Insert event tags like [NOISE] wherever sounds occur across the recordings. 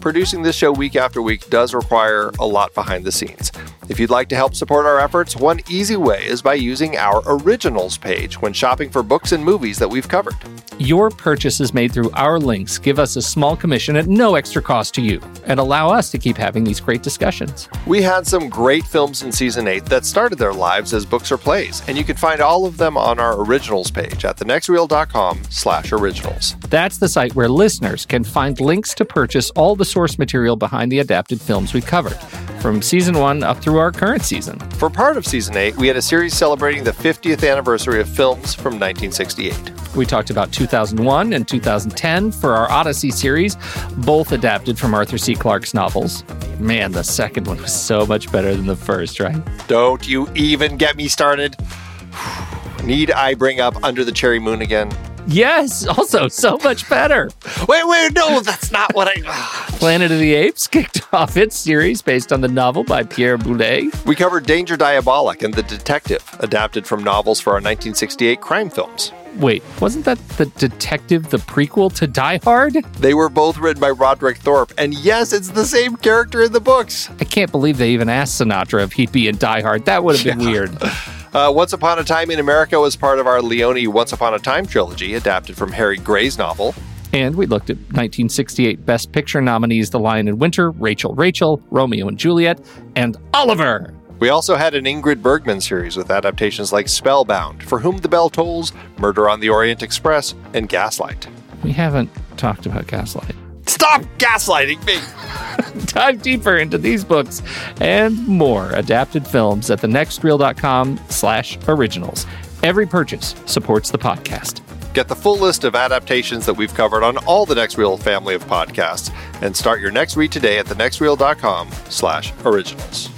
Producing this show week after week does require a lot behind the scenes. If you'd like to help support our efforts, one easy way is by using our originals page when shopping for books and movies that we've covered. Your purchases made through our links give us a small commission at no extra cost to you and allow us to keep having these great discussions. We had some great films in season 8 that started their lives as books or plays, and you can find all of them on our originals page at thenextreel.com slash originals. That's the site where listeners can find links to purchase all the source material behind the adapted films we covered, from season 1 up through our current season. For part of season 8, we had a series celebrating the 50th anniversary of films from 1968. We talked about 2001 and 2010 for our Odyssey series, both adapted from Arthur C. Clarke's novels. Man, the second one was so much better than the first, right? Don't you even get me started. [SIGHS] Need I bring up Under the Cherry Moon again? Yes, also so much better. Wait, wait, no, that's not what I. Ah. Planet of the Apes kicked [LAUGHS] off its series based on the novel by Pierre Boulle. We covered Danger Diabolik and The Detective, adapted from novels for our 1968 crime films. Wait, wasn't that The Detective, the prequel to Die Hard? They were both written by Roderick Thorp, and yes, it's the same character in the books. I can't believe they even asked Sinatra if he'd be in Die Hard. That would have been Yeah. weird. [LAUGHS] Uh, Once Upon a Time in America was part of our Leone Once Upon a Time trilogy, adapted from Harry Grey's novel. And we looked at 1968 Best Picture nominees The Lion in Winter, Rachel Rachel, Romeo and Juliet, and Oliver. We also had an Ingrid Bergman series with adaptations like Spellbound, For Whom the Bell Tolls, Murder on the Orient Express, and Gaslight. We haven't talked about Gaslight. Stop gaslighting me! [LAUGHS] Dive deeper into these books and more adapted films at thenextreel.com slash originals. Every purchase supports the podcast. Get the full list of adaptations that we've covered on all the Next Reel family of podcasts, and start your next read today at thenextreel.com slash originals.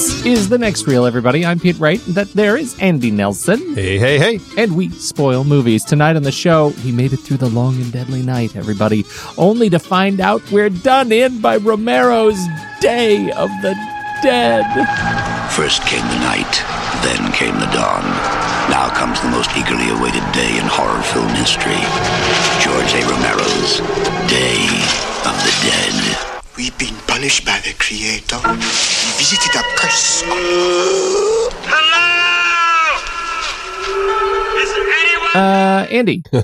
This is The Next Reel, everybody. I'm Pete Wright. That there is Andy Nelson. Hey, hey, hey. And we spoil movies. Tonight on the show, he made it through the long and deadly night, everybody, only to find out we're done in by Romero's Day of the Dead. First came the night, then came the dawn. Now comes the most eagerly awaited day in horror film history. George A. Romero's Day of the Dead. We've been punished by the Creator. We visited a curse. Hello! Is it anyone Uh, Andy, [LAUGHS]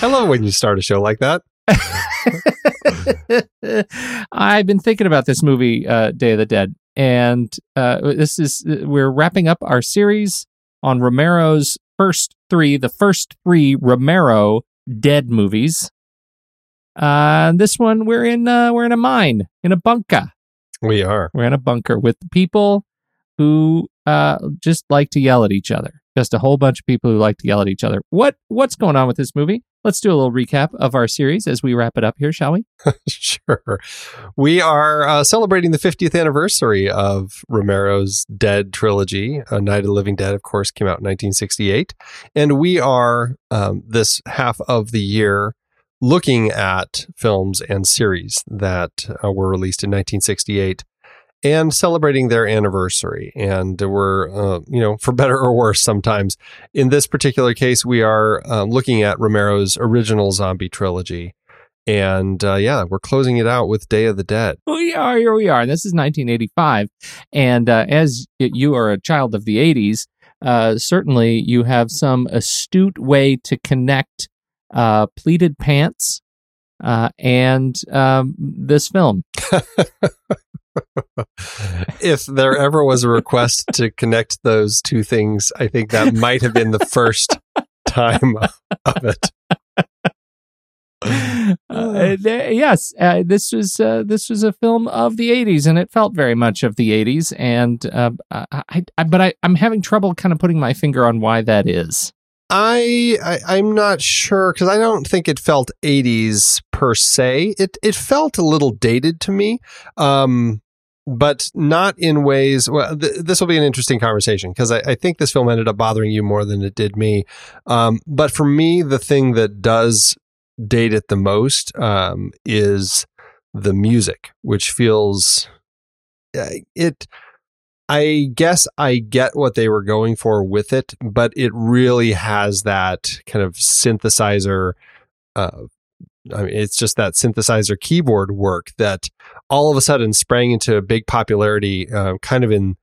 I love when you start a show like that. [LAUGHS] I've been thinking about this movie, uh, Day of the Dead, and uh, this is we're wrapping up our series on Romero's first three, the first three Romero Dead movies. Uh, this one we're in uh, we're in a mine in a bunker. We are. We're in a bunker with people who uh, just like to yell at each other. Just a whole bunch of people who like to yell at each other. What what's going on with this movie? Let's do a little recap of our series as we wrap it up here, shall we? [LAUGHS] sure. We are uh, celebrating the 50th anniversary of Romero's Dead trilogy. A Night of the Living Dead, of course, came out in 1968. And we are, um, this half of the year, looking at films and series that uh, were released in 1968 and celebrating their anniversary. And we're, uh, you know, for [LAUGHS] better or worse sometimes. In this particular case, we are uh, looking at Romero's original zombie trilogy. And uh, yeah, we're closing it out with Day of the Dead. We are, here we are. This is 1985. And uh, as you are a child of the 80s, uh, certainly you have some astute way to connect uh, pleated pants and um, this film. [LAUGHS] if there ever was a request to connect those two things, I think that might have been the first time of it. [LAUGHS] Uh, uh, yes, uh, this was uh, this was a film of the '80s, and it felt very much of the '80s. And uh, I, I, but I, I'm having trouble kind of putting my finger on why that is. I, I am not sure because I don't think it felt 80s per se. It it felt a little dated to me, um, but not in ways. Well, th- this will be an interesting conversation because I, I, think this film ended up bothering you more than it did me. Um, but for me, the thing that does date it the most um, is the music, which feels uh, it I guess I get what they were going for with it, but it really has that kind of synthesizer. Uh, I mean, it's just that synthesizer keyboard work that all of a sudden sprang into big popularity, uh, kind of in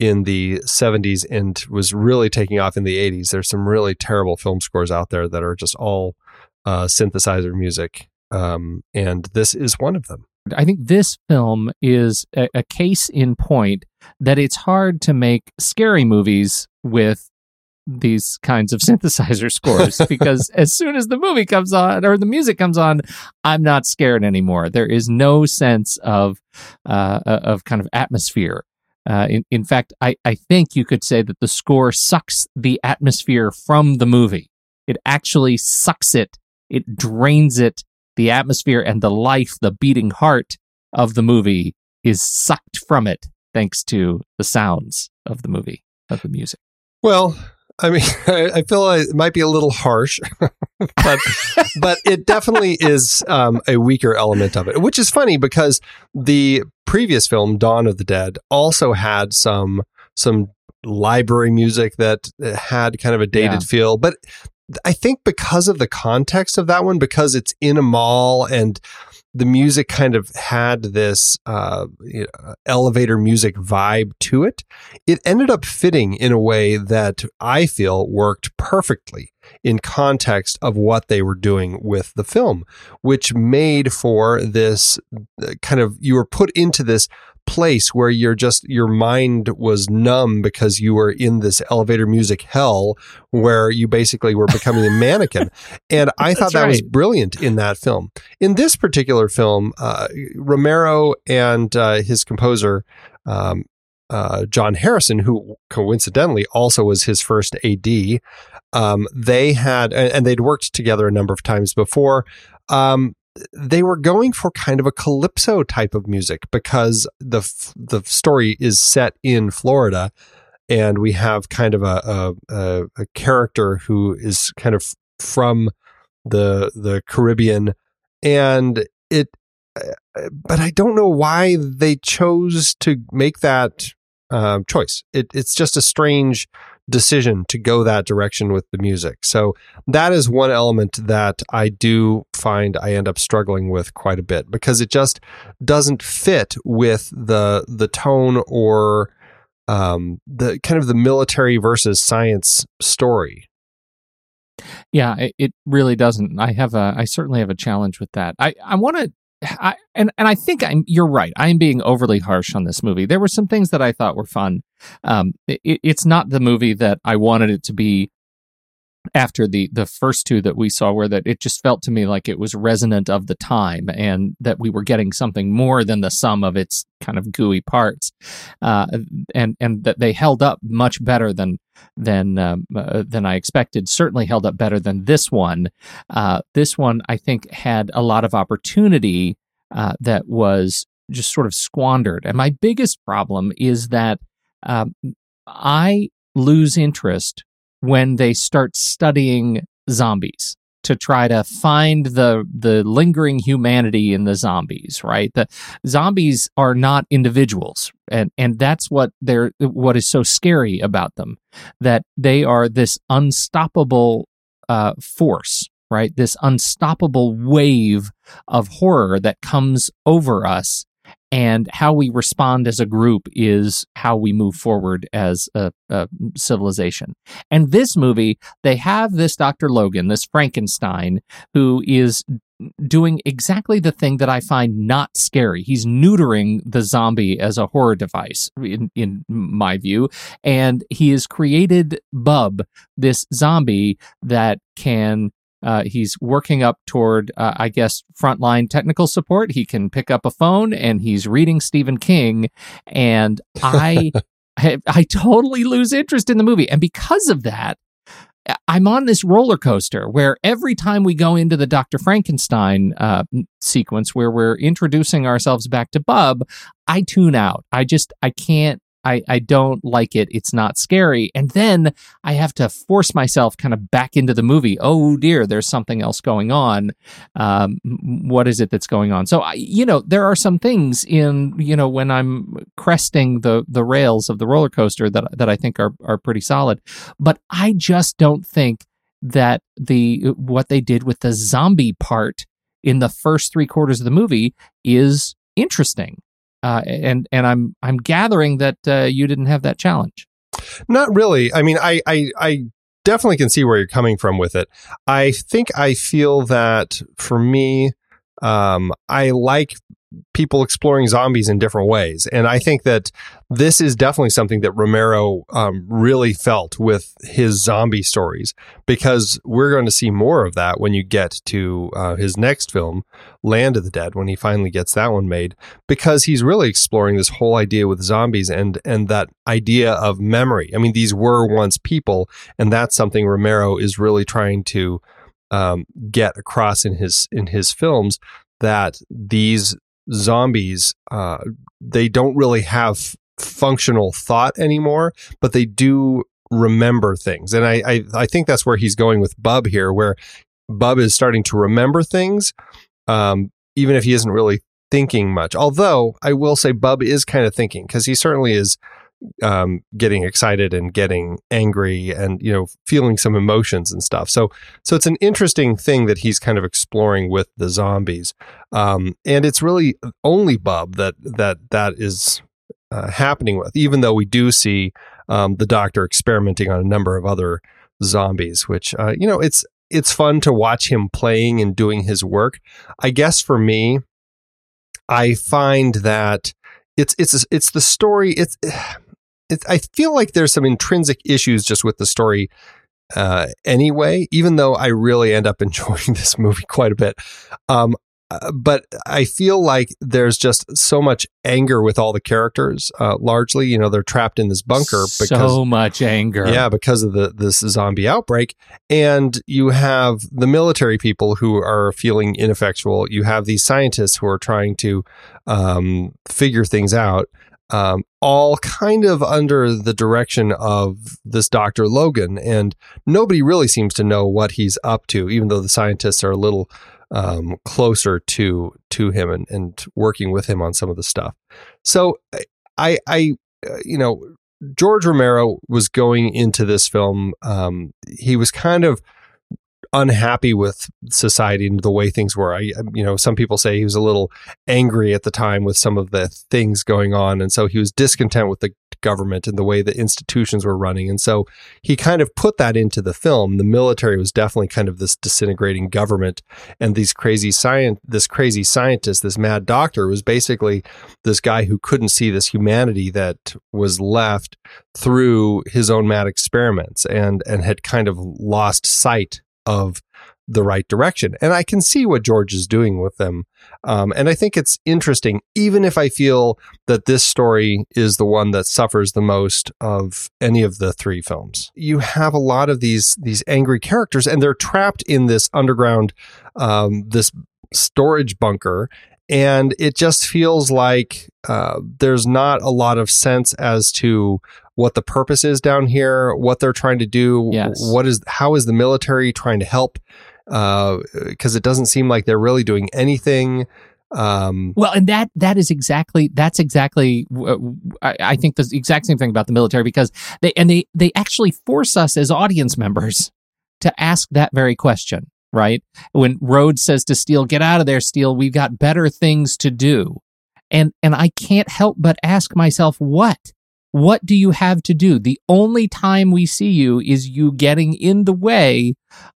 in the 70s and was really taking off in the 80s. There's some really terrible film scores out there that are just all uh, synthesizer music, um, and this is one of them. I think this film is a, a, case in point that it's hard to make scary movies with these kinds of [LAUGHS] synthesizer scores [LAUGHS] because as soon as the movie comes on or the music comes on, I'm not scared anymore. There is no sense of uh, of kind of atmosphere. Uh, in, in fact, I, I think you could say that the score sucks the atmosphere from the movie. It actually sucks it. It drains it the atmosphere and the life, the beating heart of the movie is sucked from it thanks to the sounds of the movie, of the music. Well, I mean, [LAUGHS] I feel like it might be a little harsh, [LAUGHS] but but it definitely is um, a weaker element of it, which is funny because the previous film, Dawn of the Dead, also had some some library music that had kind of a dated yeah. feel, but I think because of the context of that one, because it's in a mall and the music kind of had this uh, you know, elevator music vibe to it, it ended up fitting in a way that I feel worked perfectly in context of what they were doing with the film, which made for this uh, kind of, you were put into this place where you're just your mind was numb because you were in this elevator music hell where you basically were becoming a [LAUGHS] mannequin and i thought that right. was brilliant in that film in this particular film uh, romero and uh, his composer um, uh, John Harrison, who coincidentally also was his first AD, um, they had, and they'd worked together a number of times before. Um, they were going for kind of a calypso type of music because the the story is set in Florida, and we have kind of a a, a character who is kind of from the the Caribbean, and it. Uh, but I don't know why they chose to make that uh, choice. It, it's just a strange decision to go that direction with the music. So that is one element that I do find I end up struggling with quite a bit because it just doesn't fit with the the tone or um, the kind of the military versus science story. Yeah, it, it really doesn't. I have a I certainly have a challenge with that. I I want to I, and and I think I'm you're right. I'm being overly harsh on this movie. There were some things that I thought were fun. Um, it, it's not the movie that I wanted it to be after the the first two that we saw where that it just felt to me like it was resonant of the time and that we were getting something more than the sum of its kind of gooey parts uh, and and that they held up much better than than um, uh, than I expected certainly held up better than this one. Uh, this one I think had a lot of opportunity uh, that was just sort of squandered. And my biggest problem is that um, I lose interest when they start studying zombies to try to find the the lingering humanity in the zombies right? The zombies are not individuals and and that's what they're what is so scary about them that they are this unstoppable uh, force right? This unstoppable wave of horror that comes over us and how we respond as a group is how we move forward as a, a, civilization. And this movie, they have this Dr. Logan, this Frankenstein, who is doing exactly the thing that I find not scary. He's neutering the zombie as a horror device, in, in my view. And he has created Bub, this zombie that can uh, he's working up toward, uh, I guess, frontline technical support. He can pick up a phone and he's reading Stephen King. And I, [LAUGHS] I, I totally lose interest in the movie. And because of that, I'm on this roller coaster where every time we go into the Dr. Frankenstein uh, sequence where we're introducing ourselves back to Bub, I tune out. I just, I can't I, I don't like it. It's not scary. And then I have to force myself kind of back into the movie. Oh dear, there's something else going on. Um, what is it that's going on? So, I, you know, there are some things in, you know, when I'm cresting the, the rails of the roller coaster that, that I think are, are pretty solid. But I just don't think that the, what they did with the zombie part in the first three quarters of the movie is interesting. Uh, and and I'm I'm gathering that uh, you didn't have that challenge. Not really. I mean, I, I I definitely can see where you're coming from with it. I think I feel that for me, um, I like people exploring zombies in different ways. And I think that this is definitely something that Romero um, really felt with his zombie stories because we're going to see more of that when you get to uh, his next film, Land of the Dead, when he finally gets that one made, because he's really exploring this whole idea with zombies and and that idea of memory. I mean, these were once people, and that's something Romero is really trying to um, get across in his in his films that these zombies, uh, they don't really have functional thought anymore, but they do remember things. And I, I, I think that's where he's going with Bub here, where Bub is starting to remember things, um, even if he isn't really thinking much. Although I will say Bub is kind of thinking because he certainly is um, getting excited and getting angry and you know feeling some emotions and stuff. So so it's an interesting thing that he's kind of exploring with the zombies, um, and it's really only Bub that that that is uh, happening with. Even though we do see um, the Doctor experimenting on a number of other zombies, which uh, you know it's it's fun to watch him playing and doing his work. I guess for me, I find that it's it's it's the story. It's it, I feel like there's some intrinsic issues just with the story uh, anyway, even though I really end up [LAUGHS] enjoying this movie quite a bit. Um, uh, but I feel like there's just so much anger with all the characters. Uh, largely, you know, they're trapped in this bunker because so much anger. Yeah, because of the this zombie outbreak, and you have the military people who are feeling ineffectual. You have these scientists who are trying to um, figure things out um, all kind of under the direction of this Dr. Logan. And nobody really seems to know what he's up to, even though the scientists are a little um, closer to to him and, and working with him on some of the stuff. So I, I, uh, you know, George Romero was going into this film. Um, he was kind of unhappy with society and the way things were. I, you know, some people say he was a little angry at the time with some of the things going on, and so he was discontent with the government and the way the institutions were running. And so he kind of put that into the film. The military was definitely kind of this disintegrating government and these crazy science this crazy scientist, this mad doctor was basically this guy who couldn't see this humanity that was left through his own mad experiments and and had kind of lost sight of the right direction. And I can see what George is doing with them. Um, and I think it's interesting, even if I feel that this story is the one that suffers the most of any of the three films. You have a lot of these these angry characters, and they're trapped in this underground, um, this storage bunker. And it just feels like uh, there's not a lot of sense as to what the purpose is down here, what they're trying to do, Yes. what is how is the military trying to help because it doesn't seem like they're really doing anything. Um, Well, and that that is exactly that's exactly uh, I, I think the exact same thing about the military because they and they they actually force us as audience members to ask that very question, right? When Rhodes says to Steele, "Get out of there, Steele. We've got better things to do," and and I can't help but ask myself, what? What do you have to do? The only time we see you is you getting in the way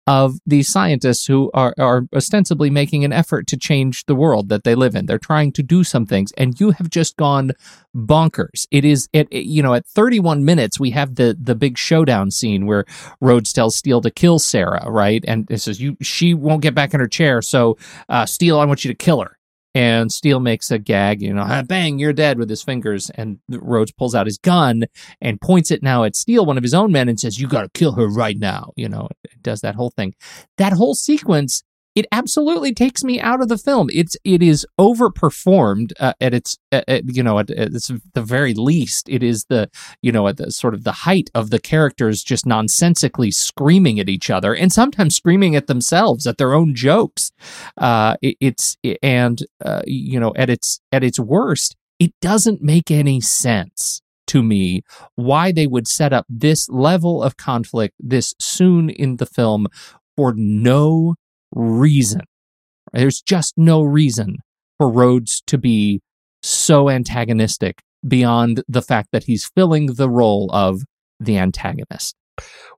of these scientists who are, are ostensibly making an effort to change the world that they live in. They're trying to do some things, and you have just gone bonkers. It is at you know at 31 minutes we have the the big showdown scene where Rhodes tells Steele to kill Sarah, right? And it says you she won't get back in her chair, so uh, Steele, I want you to kill her. And Steele makes a gag, you know, "Ah, bang, you're dead with his fingers. And Rhodes pulls out his gun and points it now at Steele, one of his own men, and says, You got to kill her right now. You know, does that whole thing. That whole sequence, it absolutely takes me out of the film. It's it is overperformed uh, at its uh, at, you know at, at the very least. It is the you know at the sort of the height of the characters just nonsensically screaming at each other and sometimes screaming at themselves at their own jokes. Uh, it, it's and uh, you know at its at its worst, it doesn't make any sense to me why they would set up this level of conflict this soon in the film for no reason. There's just no reason for Rhodes to be so antagonistic beyond the fact that he's filling the role of the antagonist.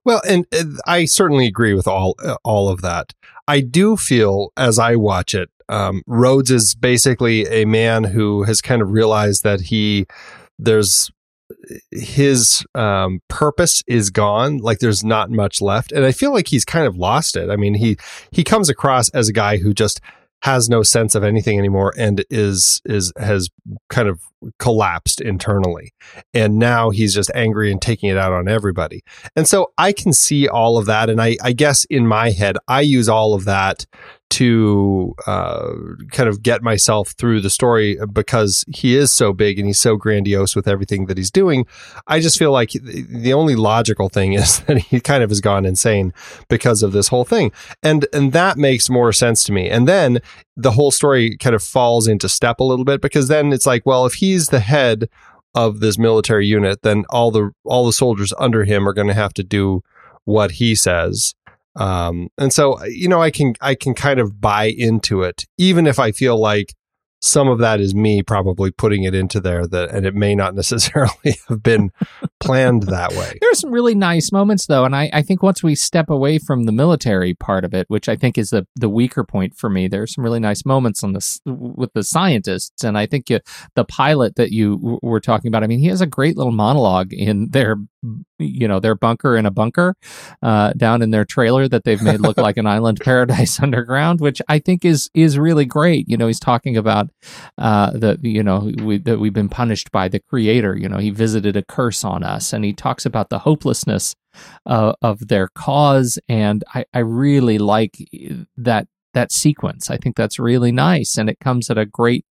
Well, and I certainly agree with all uh, all of that. I do feel as I watch it, um, Rhodes is basically a man who has kind of realized that he there's his um, purpose is gone. Like there's not much left, and I feel like he's kind of lost it. I mean he he comes across as a guy who just has no sense of anything anymore and is is has kind of collapsed internally and now he's just angry and taking it out on everybody and so i can see all of that and i i guess in my head i use all of that to uh, kind of get myself through the story because he is so big and he's so grandiose with everything that he's doing. I just feel like the only logical thing [LAUGHS] is that he kind of has gone insane because of this whole thing, and and that makes more sense to me. And then the whole story kind of falls into step a little bit because then it's like, well, if he's the head of this military unit, then all the all the soldiers under him are going to have to do what he says um, and so you know i can i can kind of buy into it even if i feel like some of that is me probably putting it into there that and it may not [LAUGHS] necessarily have been planned that way There are some really nice moments though, and I, I think once we step away from the military part of it, which I think is the the weaker point for me, there are some really nice moments on this with the scientists, and I think you, the pilot that you w- were talking about. I mean, he has a great little monologue in their you know their bunker in a bunker uh, down in their trailer that they've made look like an [LAUGHS] island paradise [LAUGHS] underground, which I think is is really great. You know, he's talking about uh, the you know we, that we've been punished by the creator. You know, he visited a curse on us, and he talks about the hopelessness uh, of their cause. And I, I really like that that sequence. I think that's really nice, and it comes at a great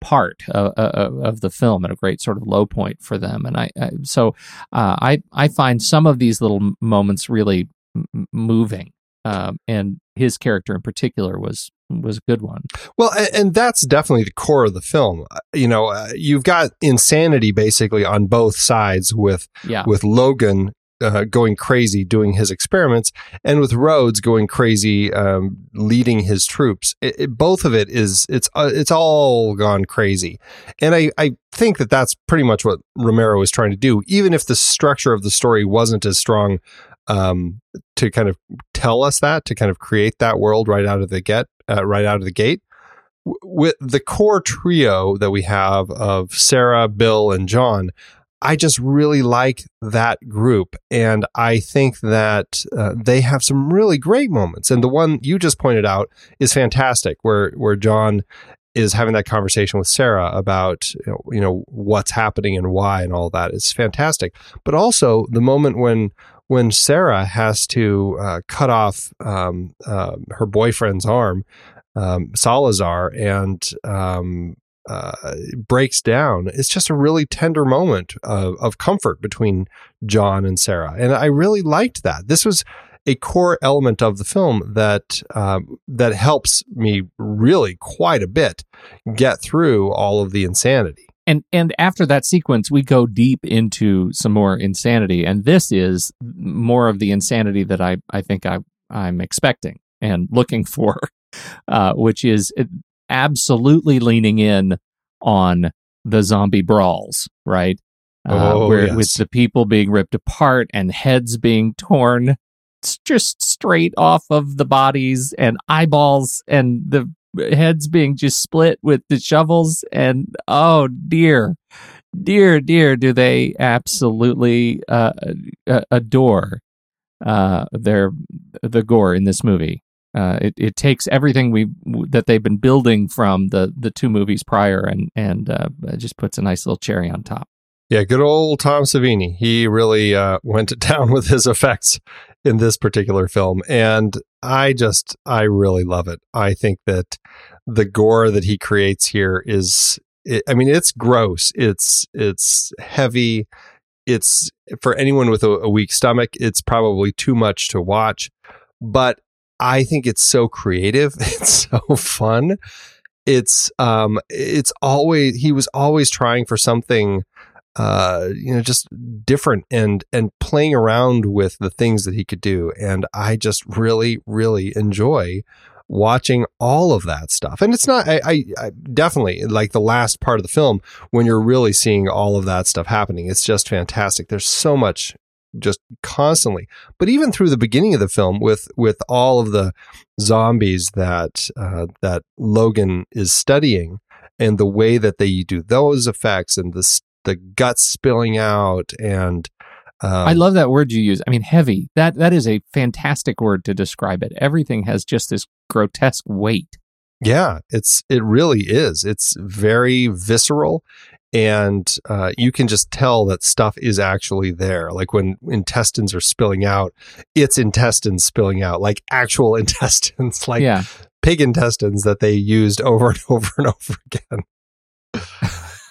part of, of, of the film at a great sort of low point for them. And I, I so uh, I I find some of these little moments really m- moving. Um, and his character in particular was was a good one. Well, and, and that's definitely the core of the film. Uh, You know, uh, you've got insanity basically on both sides with Yeah. with Logan uh, going crazy doing his experiments, and with Rhodes going crazy um, leading his troops. It, it, both of it is it's uh, it's all gone crazy, and I I think that that's pretty much what Romero was trying to do. Even if the structure of the story wasn't as strong um, to kind of tell us that to kind of create that world right out of the get uh, right out of the gate with the core trio that we have of Sarah, Bill, and John, I just really like that group. And I think that uh, they have some really great moments. And the one you just pointed out is fantastic, where, where John is having that conversation with Sarah about you know, what's happening and why and all that is fantastic. But also the moment when when Sarah has to uh, cut off um, uh, her boyfriend's arm, um, Salazar, and um, uh, breaks down. It's just a really tender moment of, of comfort between John and Sarah, and I really liked that. This was a core element of the film that um, that helps me really quite a bit get through all of the insanity. And and after that sequence, we go deep into some more insanity, and this is more of the insanity that I I think I I'm expecting and looking [LAUGHS] for, uh, which is absolutely leaning in on the zombie brawls, right? Uh, oh, where yes. with the people being ripped apart and heads being torn just straight off of the bodies and eyeballs and the heads being just split with the shovels and oh dear dear dear do they absolutely uh, adore uh, their the gore in this movie uh, it, it takes everything we that they've been building from the the two movies prior and and uh, just puts a nice little cherry on top. Yeah, good old Tom Savini. He really uh, went [LAUGHS] to town with his effects in this particular film, and I just I really love it. I think that the gore that he creates here is, it, I mean, it's gross. It's it's heavy. It's for anyone with a, a weak stomach. It's probably too much to watch, but I think it's so creative. [LAUGHS] It's so fun. It's um it's always he was always trying for something uh you know just different and and playing around with the things that he could do and I just really really enjoy watching all of that stuff. And it's not, I, I, I, definitely like the last part of the film when you're really seeing all of that stuff happening. It's just fantastic. There's so much just constantly. But even through the beginning of the film, with with all of the zombies that uh, that Logan is studying, and the way that they do those effects, and the the guts spilling out, and um, I love that word you use. I mean, heavy. That that is a fantastic word to describe it. Everything has just this grotesque weight. Yeah, it's it really is. It's very visceral and uh, you can just tell that stuff is actually there. Like when intestines are spilling out, it's intestines spilling out, like actual [LAUGHS] intestines, like yeah. pig intestines that they used over and [LAUGHS] over and over again.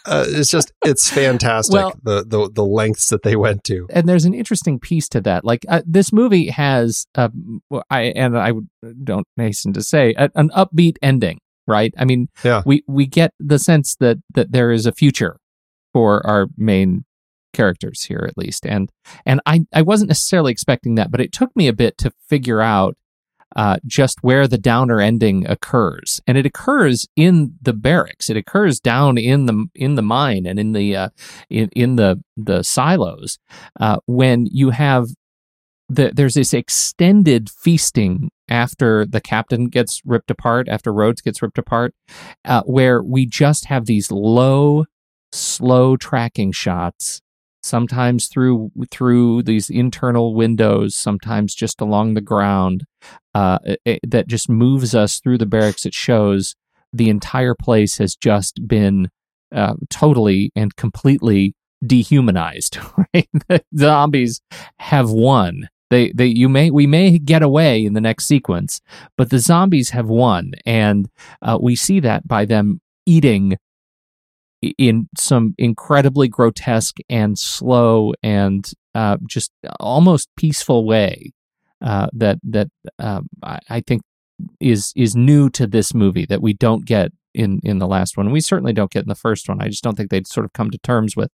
Uh, it's just it's fantastic well, the, the the lengths that they went to and there's an interesting piece to that like uh, this movie has uh, i and i don't hasten to say a, an upbeat ending right? I mean, yeah. we we get the sense that that there is a future for our main characters here at least. And and I I wasn't necessarily expecting that, but it took me a bit to figure out uh, just where the downer ending occurs, and it occurs in the barracks. It occurs down in the in the mine and in the uh, in in the the silos uh, when you have the, there's this extended feasting after the captain gets ripped apart, after Rhodes gets ripped apart, uh, where we just have these low, slow tracking shots, sometimes through through these internal windows, sometimes just along the ground, uh, it, that just moves us through the barracks. It shows the entire place has just been uh, totally and completely dehumanized. [LAUGHS] Right? the zombies have won they they you may we may get away in the next sequence, but the zombies have won, and uh, we see that by them eating in some incredibly grotesque and slow and uh, just almost peaceful way uh, that that um, I, I, think is is new to this movie that we don't get in in the last one. We certainly don't get in the first one. I just don't think they'd sort of come to terms with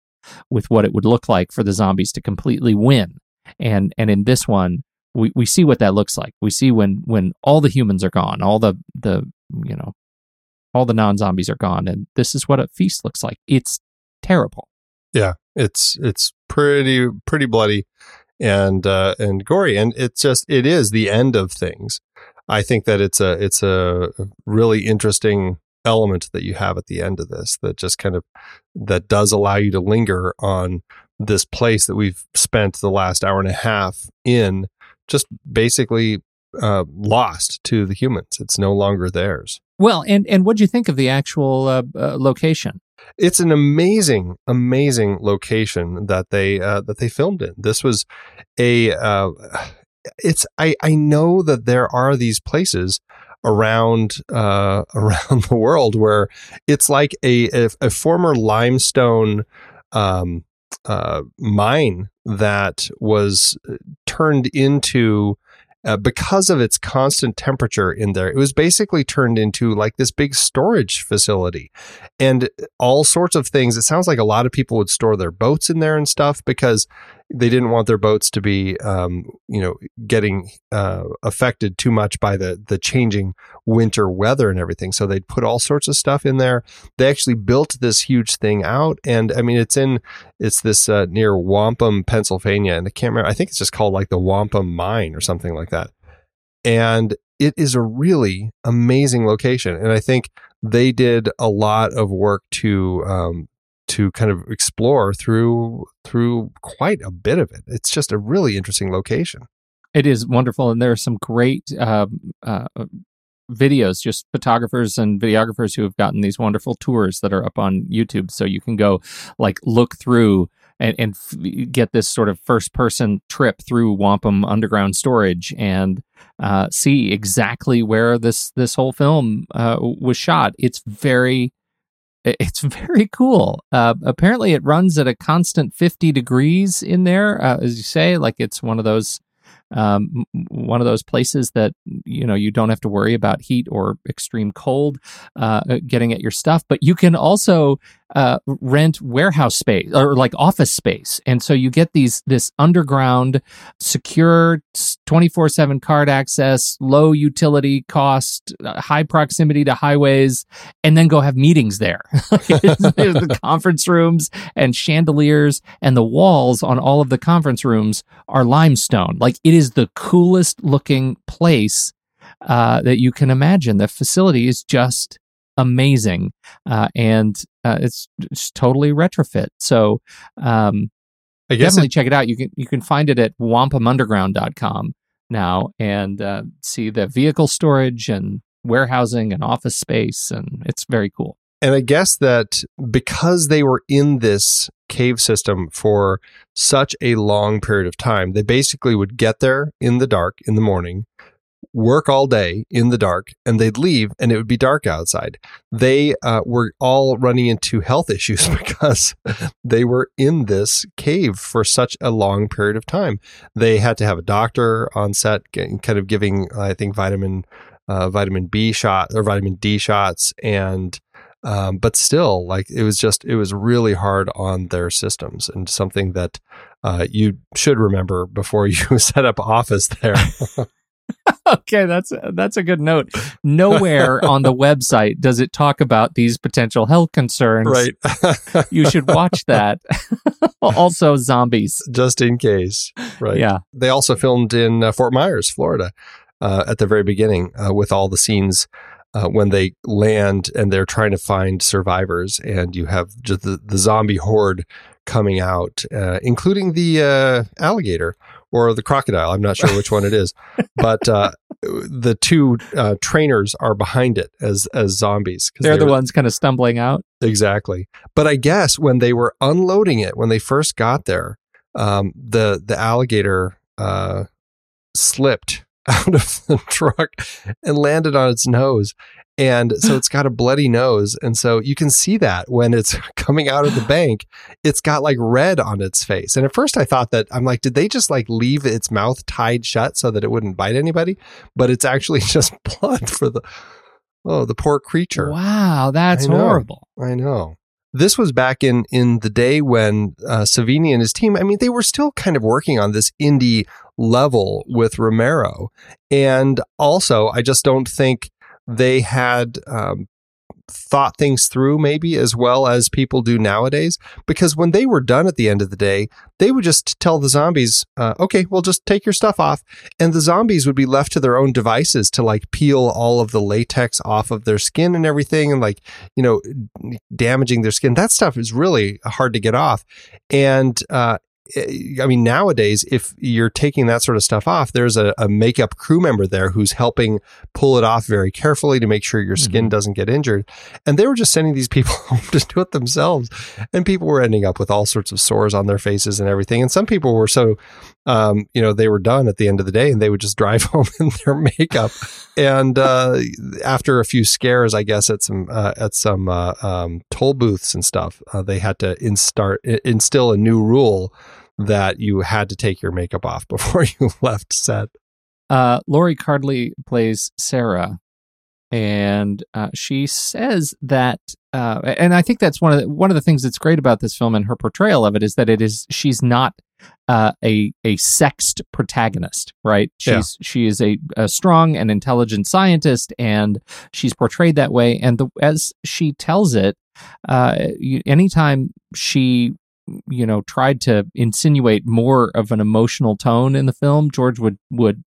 with what it would look like for the zombies to completely win and and in this one we, we see what that looks like. We see when when all the humans are gone all the the you know all the non-zombies are gone and this is what a feast looks like. It's terrible. Yeah, it's it's pretty pretty bloody and uh, and gory, and it's just it is the end of things. I think that it's a it's a really interesting element that you have at the end of this that just kind of that does allow you to linger on this place that we've spent the last hour and a half in just basically uh, lost to the humans. It's no longer theirs. well and and what do you think of the actual uh, uh, location it's an amazing, amazing location that they uh, that they filmed in. This was a. Uh, it's I I know that there are these places around uh, [LAUGHS] around the world where it's like a a, a former limestone um, uh, mine that was turned into uh, because of its constant temperature in there, it was basically turned into like this big storage facility and all sorts of things. It sounds like a lot of people would store their boats in there and stuff because they didn't want their boats to be, um, you know, getting uh, affected too much by the the changing winter weather and everything. So they'd put all sorts of stuff in there. They actually built this huge thing out, and I mean, it's in it's this uh, near Wampum, Pennsylvania, and I can't remember. I think it's just called like the Wampum Mine or something like that. And it is a really amazing location, and I think they did a lot of work to um, to kind of explore through through quite a bit of it. It's just a really interesting location. It is wonderful, and there are some great um, uh, videos, just photographers and videographers who have gotten these wonderful tours that are up on YouTube. So you can go like look through and, and f- get this sort of first person trip through wampum underground storage and uh, see exactly where this this whole film uh, was shot. It's very it's [LAUGHS] very cool. Uh, apparently, it runs at a constant 50 degrees in there, uh, as you say. Like it's one of those um, one of those places that you know you don't have to worry about heat or extreme cold uh, getting at your stuff. But you can also uh, rent warehouse space or like office space, and so you get these this underground, secure, twenty four seven card access, low utility cost, uh, high proximity to highways, and then go have meetings there. [LAUGHS] There's the conference rooms and chandeliers, and the walls on all of the conference rooms are limestone. Like it is the coolest looking place uh, that you can imagine. The facility is just amazing, uh, and uh, it's, it's totally retrofit. So um, I guess definitely it, check it out. You can you can find it at wampumunderground.com now and uh, see the vehicle storage and warehousing and office space, and it's very cool. And I guess that because they were in this cave system for such a long period of time, they basically would get there in the dark in the morning, work all day in the dark, and they'd leave, and it would be dark outside. They uh, were all running into health [LAUGHS] issues [LAUGHS] because they were in this cave for such a long period of time. They had to have a doctor on set, kind of giving, I think, vitamin. Uh, vitamin B shot or vitamin D shots, and um, but still, like it was just it was really hard on their systems, and something that uh, you should remember before [LAUGHS] you set up office there. [LAUGHS] okay, that's that's a good note. Nowhere on the website does it talk about these potential health concerns. right, [LAUGHS] You should watch that. also, zombies. just in case. Right. Yeah. They also filmed in uh, Fort Myers, Florida, uh, at the very beginning uh, with all the scenes. Uh, when they land and they're trying to find survivors, and you have just the, the zombie horde coming out, uh, including the uh, alligator or the crocodile. I'm not sure which one it is, [LAUGHS] but uh, the two uh, trainers are behind it as as zombies. They're they the were- ones kind of stumbling out. Exactly. But I guess when they were unloading it, when they first got there, um, the the alligator uh, slipped out of the [LAUGHS] truck and landed on its nose. And so it's got a bloody nose. And so you can see that when it's [LAUGHS] coming out of the [LAUGHS] bank, it's got like red on its face. And at first I thought that I'm like, did they just like leave its mouth tied shut so that it wouldn't bite anybody? But it's actually just blood for the, oh, the poor creature. Wow, that's I horrible. I know. This was back in in the day when uh, Savini and his team. I mean, they were still kind of working on this indie level with Romero, and also I just don't think they had um, thought things through maybe as well as people do nowadays. Because when they were done at the end of the day, they would just tell the zombies, uh, okay, well, just take your stuff off. And the zombies would be left to their own devices to like peel all of the latex off of their skin and everything and like, you know, damaging their skin. That stuff is really hard to get off. And, uh, I mean, nowadays, if you're taking that sort of stuff off, there's a, a, makeup crew member there who's helping pull it off very carefully to make sure your skin mm-hmm. doesn't get injured. And they were just sending these people [LAUGHS] home to do it themselves. And people were ending up with all sorts of sores on their faces and everything. And some people were so, um, you know, they were done at the end of the day and they would just [LAUGHS] drive home in their makeup. and uh, after a few scares, I guess, at some, uh, at some uh, um, toll booths and stuff, uh, they had to instart, instill a new rule that you had to take your makeup off [LAUGHS] before you [LAUGHS] left set. Uh, Lori Cardille plays Sarah, and uh, she says that, uh, and I think that's one of the, one of the things that's great about this film and her portrayal of it is that it is she's not uh, a a sexed protagonist, right? She's yeah. she is a, a, strong and intelligent scientist, and she's portrayed that way. And the, as she tells it, uh, anytime she you know tried to insinuate more of an emotional tone in the film george would would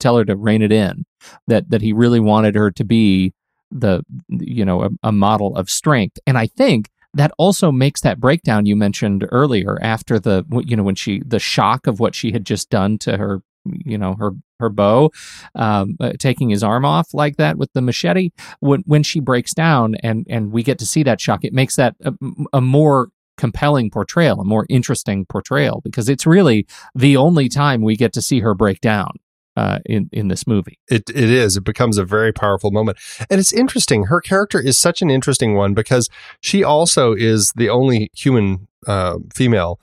tell her to rein it in that that he really wanted her to be the you know a, a model of strength. And i think that also makes that breakdown you mentioned earlier after the you know when she the shock of what she had just done to her you know her her beau um, uh, taking his arm off like that with the machete. When when she breaks down and and we get to see that shock it makes that a, a more compelling portrayal, a more interesting portrayal, because it's really the only time we get to see her break down. Uh, in in this movie, it it is. It becomes a very powerful moment, and it's interesting. Her character is such an interesting one because she also is the only human uh, female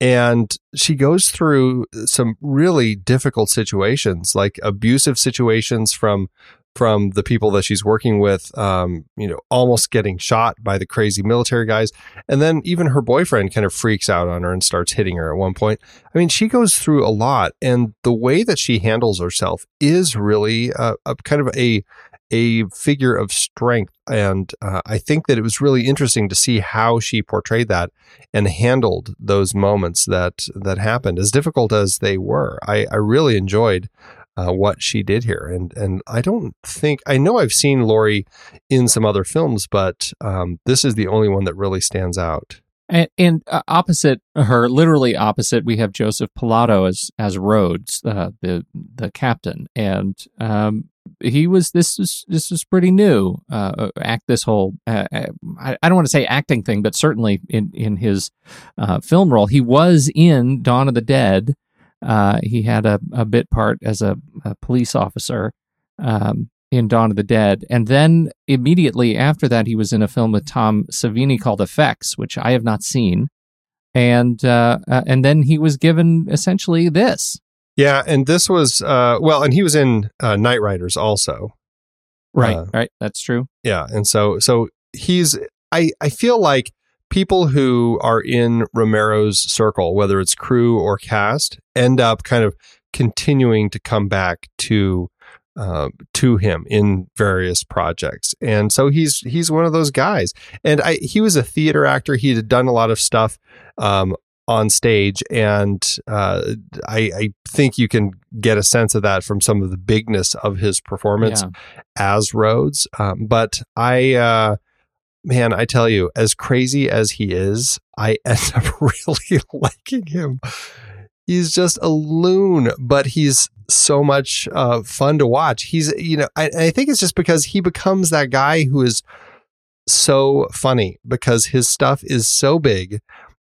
and she goes through some really difficult situations like abusive situations from from the people that she's working with, um, you know, almost getting shot by the crazy military guys. And then even her boyfriend kind of freaks out on her and starts hitting her at one point. I mean, she goes through a lot. And the way that she handles herself is really a, a kind of a, a figure of strength. And uh, I think that it was really interesting to see how she portrayed that and handled those moments that that happened, as difficult as they were. I, I really enjoyed uh, what she did here. And and I don't think I know I've seen Lori in some other films, but um, this is the only one that really stands out. And, and uh, opposite her, literally opposite, we have Joseph Pilato as as Rhodes, uh, the the captain, and um, he was this is this is pretty new. Uh, uh act this whole uh, I, I, don't want to say acting thing, but certainly in in his film role, he was in Dawn of the Dead uh, he had a, a bit part as a, a police officer um, in Dawn of the Dead. And then immediately after that, he was in a film with Tom Savini called Effects, which I have not seen. And uh, uh, and then he was given essentially this. Yeah, and this was uh, well, and he was in uh, Knightriders also. Right, uh, right, that's true. Yeah, and so so he's I I feel like people who are in Romero's circle, whether it's crew or cast, end up kind of continuing to come back to uh, to him in various projects, and so he's he's one of those guys. And I, he was a theater actor; he had done a lot of stuff um, on stage, and uh, I, I, think you can get a sense of that from some of the bigness of his performance yeah. as Rhodes. Um, but I. Uh, man, I tell you, as crazy as he is, I [LAUGHS] end up really [LAUGHS] liking him. He's just a loon, but he's so much uh, fun to watch. He's, you know, I, I think it's just because he becomes that guy who is so funny because his stuff is so big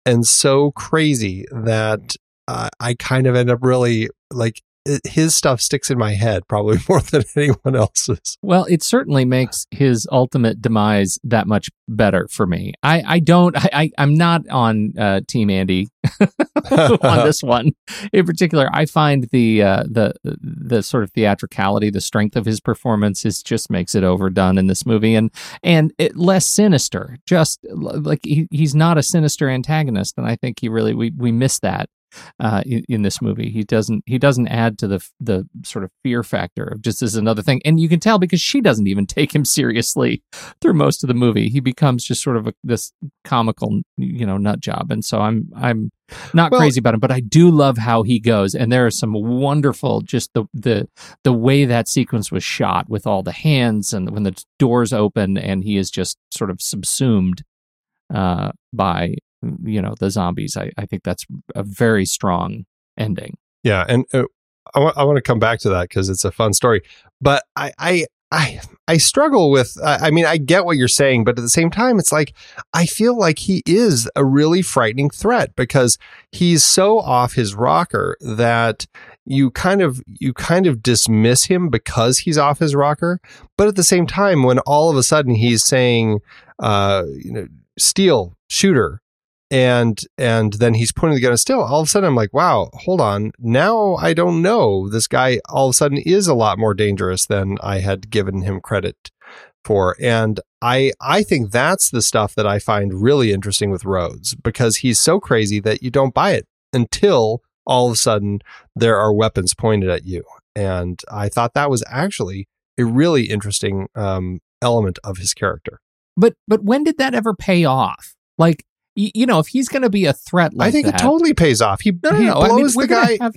and so crazy that uh, I kind of end up really like his stuff sticks in my head probably [LAUGHS] more than anyone else's. Well, it certainly makes his ultimate demise that much better for me. I, I don't I, I am not on uh, Team Andy [LAUGHS] on this one in particular. I find the uh, the the sort of theatricality, the strength of his performance is just makes it overdone in this movie, and and it, less sinister. Just like he, he's not a sinister antagonist, and I think he really we we miss that uh, in, in, this movie. He doesn't he doesn't add to the the sort of fear factor of just as another thing, and you can tell because she doesn't even [LAUGHS] take him seriously through most of the movie. He becomes just sort of a, this comical you know nut job, and so I'm I'm not well, crazy about him, but I do love how he goes, and there are some wonderful just the the the way that sequence was shot with all the hands and when the doors open and he is just sort of subsumed uh, by you know the zombies i, I think that's a very strong ending. Yeah and uh, I, w- I want to come back to that because it's a fun story but i i I I struggle with I mean I get what you're saying but at the same time it's like I feel like he is a really frightening threat because he's so off his rocker that you kind of you kind of dismiss him because he's off his rocker but at the same time when all of a sudden he's saying uh you know Steel shooter and and then he's pointing the gun at Steel all of a sudden i'm like wow hold on. Now i don't know. This guy all of a sudden is a lot more dangerous than i had given him credit for. And i i think that's the stuff that i find really interesting with rhodes because he's so crazy that you don't buy it until all of a sudden there are weapons pointed at you. And i thought that was actually a really interesting um, element of his character. But but when did that ever pay off? Like you know, if he's going to be a threat like I think that, it totally pays off. He, no, no, he no. blows I mean, the guy. Have...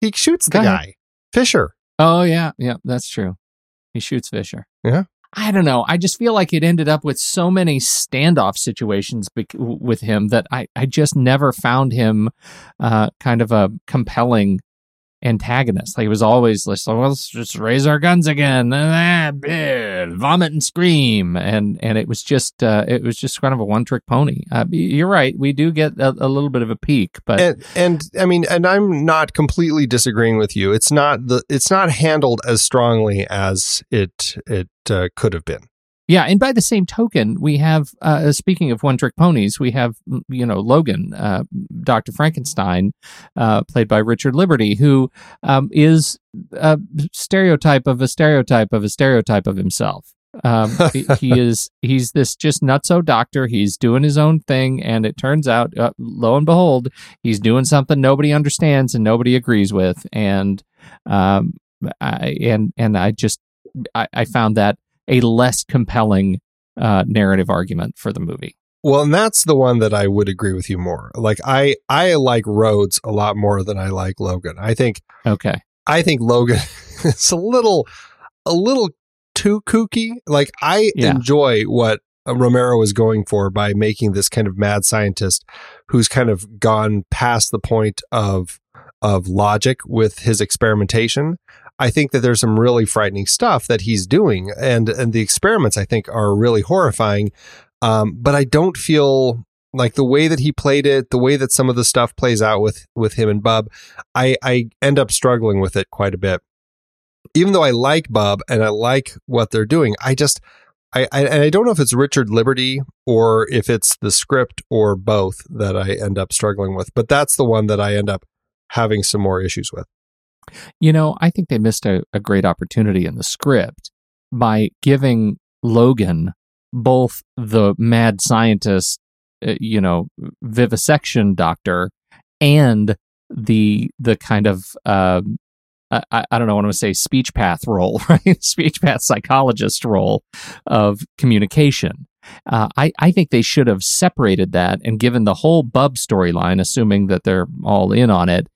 He shoots the guy. Fisher. Oh, yeah. Yeah, that's true. He shoots Fisher. Yeah. I don't know. I just feel like it ended up with so many standoff situations with him that I, I just never found him uh, kind of a compelling antagonist. Like he was always like, let's just raise our guns again, ah, vomit and scream, and and it was just uh, it was just kind of a one trick pony. Uh, you're right, we do get a, a, little bit of a peak, but and, and I mean, and I'm not completely disagreeing with you. It's not the it's not handled as strongly as it it uh, could have been. Yeah, and by the same token, we have uh, speaking of one trick ponies, we have you know Logan, uh, Doctor Frankenstein, uh, played by Richard Liberty, who um, is a stereotype of a stereotype of a stereotype of himself. Um, [LAUGHS] he, he, is he's this just nutso doctor. He's doing his own thing, and it turns out, uh, lo and behold, he's doing something nobody understands and nobody agrees with, and um, I, and and I just I, I found that a less compelling uh, narrative argument for the movie. Well, and that's the one that I would agree with you more. Like I I like Rhodes a lot more than I like Logan. I think Okay. I think Logan [LAUGHS] is a little a little too kooky. Like I yeah. enjoy what Romero is going for by making this kind of mad scientist who's kind of gone past the point of of logic with his experimentation. I think that there's some really frightening stuff that he's doing, and and the experiments I think are really horrifying. Um, but I don't feel like the way that he played it, the way that some of the stuff plays out with with him and Bub, I I end up struggling with it quite a bit. Even though I like Bub and I like what they're doing, I just I, I, and I don't know if it's Richard Liberty or if it's the script or both that I end up struggling with, but that's the one that I end up having some more issues with. You know, I think they missed a, a great opportunity in the script by giving Logan both the mad scientist, uh, you know, vivisection doctor and the the kind of um, I, I don't know what I'm going to say speech path role, [LAUGHS] right? speech path psychologist role of communication. Uh, I, I think they should have separated that and given the whole Bub storyline, assuming that they're all in on it,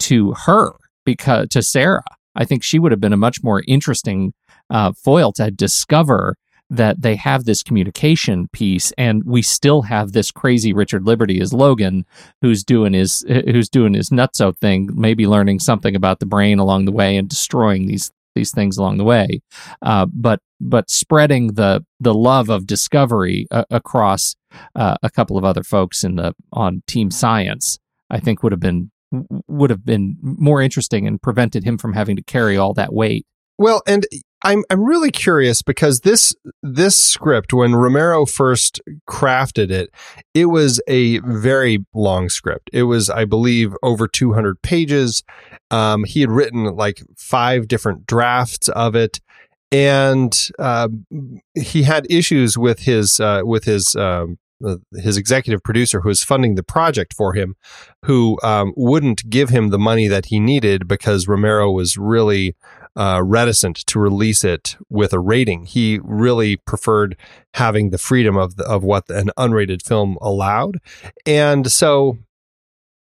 to her because to Sarah. I think she would have been a much more interesting uh, foil to discover that they have this communication piece, and we still have this crazy Richard Liberty as Logan, who's doing his who's doing his nutso thing, maybe learning something about the brain along the way and destroying these these things along the way, uh, but but spreading the the love of discovery uh, across uh, a couple of other folks in the on Team Science, I think would have been would have been more interesting and prevented him from having to carry all that weight. Well, and I'm I'm really curious because this this script when Romero first crafted it, it was a very long script. It was, I believe, over 200 pages. Um, he had written like five different drafts of it, and uh, he had issues with his uh, with his um, his executive producer who was funding the project for him, who um, wouldn't give him the money that he needed because Romero was really uh, reticent to release it with a rating. He really preferred having the freedom of the, of what an unrated film allowed, and so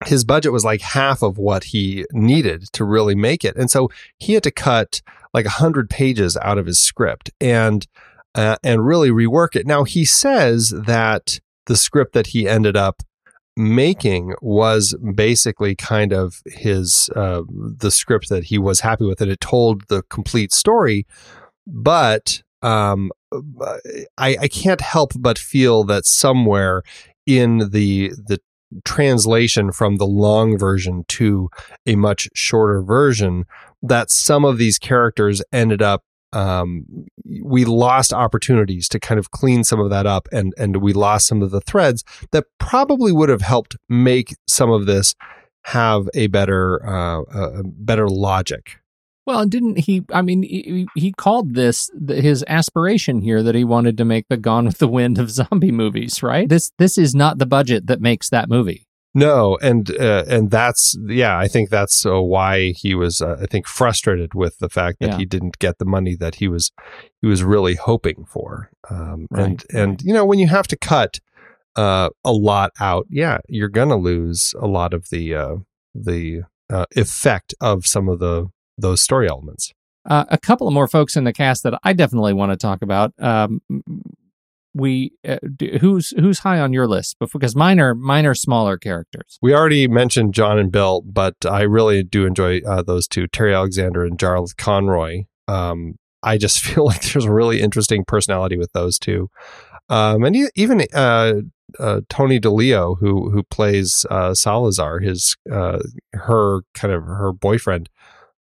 his budget was like half of what he needed to really make it, and so he had to cut like a hundred pages out of his script and. Uh, and really rework it. Now he says that the script that he ended up making was basically kind of his uh, the script that he was happy with and it told the complete story. But um, I, I can't help but feel that somewhere in the the translation from the long version to a much shorter version that some of these characters ended up um, we lost opportunities to kind of clean some of that up and and we lost some of the threads that probably would have helped make some of this have a better uh, a better logic well, didn't he? I mean, he, he called this his aspiration here that he wanted to make the Gone with the Wind of zombie movies, right? This this is not the budget that makes that movie. No, and uh, and that's yeah, I think that's uh, why he was uh, I think frustrated with the fact that yeah. he didn't get the money that he was he was really hoping for. Um, right, and right. and you know when you have to cut uh, a lot out, yeah, you're gonna lose a lot of the uh, the uh, effect of some of the those story elements. a couple of more folks in the cast that I definitely want to talk about. Um, we uh, do, who's who's high on your list because mine are mine are smaller characters we already mentioned john and bill but i really do enjoy uh, those two terry alexander and jarlath conroy um, i just [LAUGHS] feel like there's a really interesting personality with those two um, and even uh, uh, Tony DeLeo, who who plays uh, Salazar, his uh, her kind of her boyfriend.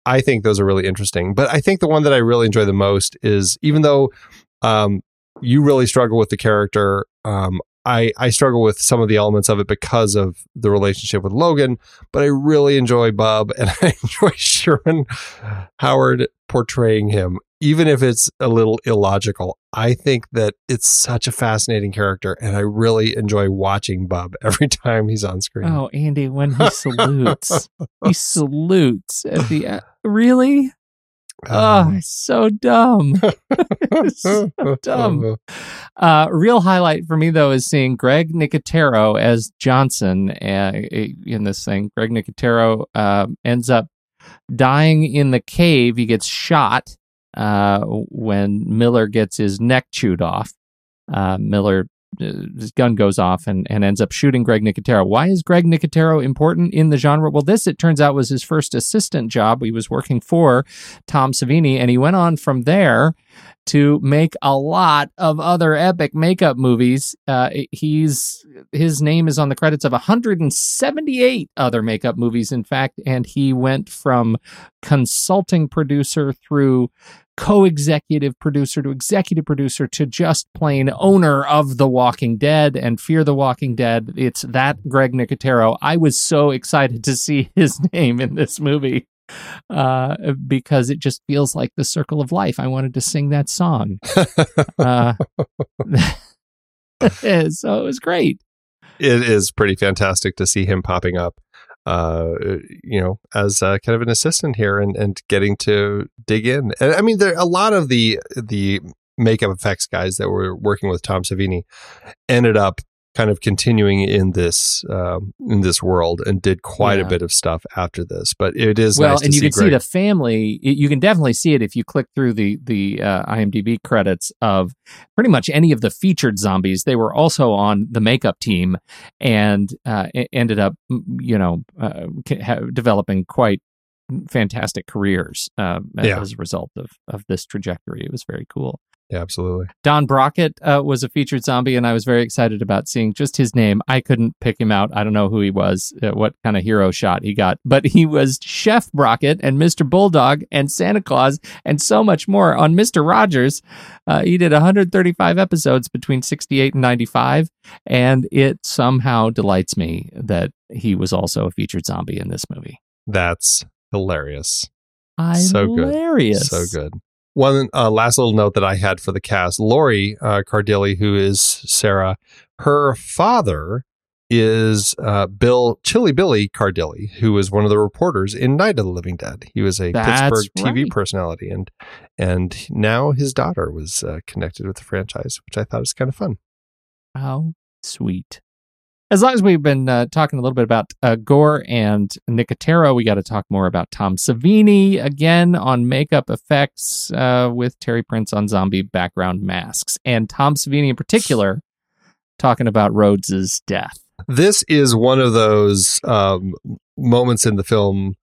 I think those are really interesting. But I think the one that I really enjoy the most is even though um, you really struggle with the character. Um, I, I struggle with some of the elements of it because of the relationship with Logan, but I really enjoy Bub [LAUGHS] and I enjoy Sherman Howard portraying him, even if it's a little illogical. I think that it's such a fascinating character, and I really enjoy watching Bub [LAUGHS] every time he's on screen. Oh, Andy, when he salutes, he [LAUGHS] salutes at the end. Really? Oh, so dumb. [LAUGHS] [LAUGHS] so dumb. Uh, real highlight for me, though, is seeing Greg Nicotero as Johnson uh, in this thing. Greg Nicotero uh, ends up dying in the cave. He gets shot uh, when Miller gets his neck chewed off. Uh, Miller his gun goes off and, and ends up shooting Greg Nicotero. Why is Greg Nicotero important in the genre? Well, this, it turns out, was his first assistant job. He was working for Tom Savini, and he went on from there to make a lot of other epic makeup movies. Uh, he's his name is on the credits of 178 other makeup movies, in fact, and he went from consulting producer through co-executive producer to executive producer to just plain owner of The Walking Dead and Fear the Walking Dead. It's that Greg Nicotero. I was so excited to see [LAUGHS] his name in this movie uh, because it just feels like the circle of life. I wanted to sing that song. uh, [LAUGHS] so it was great. It is pretty fantastic to see him popping up uh, you know, as uh, kind of an assistant here and, and getting to dig in. And I mean, there a lot of the the makeup effects guys that were working with Tom Savini ended up kind of continuing in this um, in this world and did quite yeah. a bit of stuff after this. But it is well, nice and you can Greg. see the family. You can definitely see it if you click through the the uh, IMDb credits of pretty much any of the featured zombies. They were also on the makeup team and uh, ended up, you know, uh, developing quite fantastic careers uh, yeah. as a result of of this trajectory. It was very cool. Yeah, absolutely. Don Brockett uh, was a featured zombie, and I was very excited about seeing just his name. I couldn't pick him out. I don't know who he was, uh, what kind of hero shot he got, but he was Chef Brockett and Mr. Bulldog and Santa Claus and so much more on Mr. Rogers. Uh, he did 135 episodes between 68 and 95, and it somehow delights me that he was also a featured zombie in this movie. That's hilarious. So good. Hilarious. So good. One uh, last little note that I had for the cast: Lori uh, Cardille, who is Sarah, her father is uh, Bill Chilly Billy Cardille, who was one of the reporters in Night of the Living Dead. He was a That's Pittsburgh TV right. personality, and and now his daughter was uh, connected with the franchise, which I thought was kind of fun. How sweet. As long as we've been uh, talking a little bit about uh, Gore and Nicotero, we got to talk more about Tom Savini again on makeup effects uh, with Terry Prince on zombie background masks. And Tom Savini in particular talking about Rhodes's death. this is one of those um, moments in the film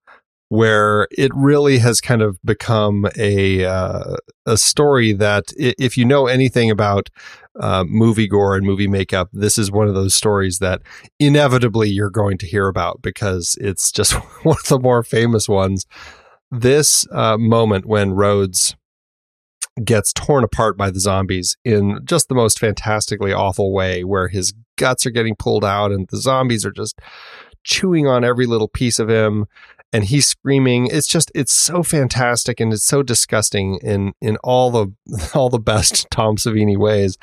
where it really has kind of become a uh, a story that if you know anything about uh, movie gore and movie makeup, this is one of those stories that inevitably you're going to hear about because it's just [LAUGHS] one of the more famous ones. This uh, moment when Rhodes gets torn apart by the zombies in just the most fantastically awful way, where his guts are getting pulled out and the zombies are just chewing on every little piece of him and he's screaming. It's just it's so fantastic and it's so disgusting in in all the [LAUGHS] all the best [LAUGHS] Tom Savini ways.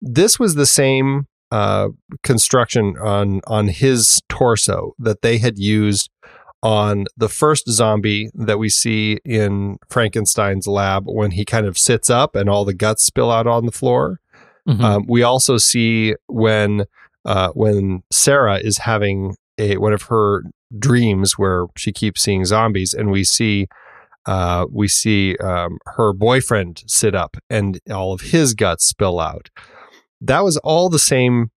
This was the same uh construction on on his torso that they had used on the first zombie that we see in Frankenstein's lab when he kind of sits up and all the guts spill out on the floor. Mhm. um, we also see when uh, when Sarah is having a one of her dreams where she keeps seeing zombies, and we see uh, we see um, her boyfriend sit up and all of his guts spill out. That was all the same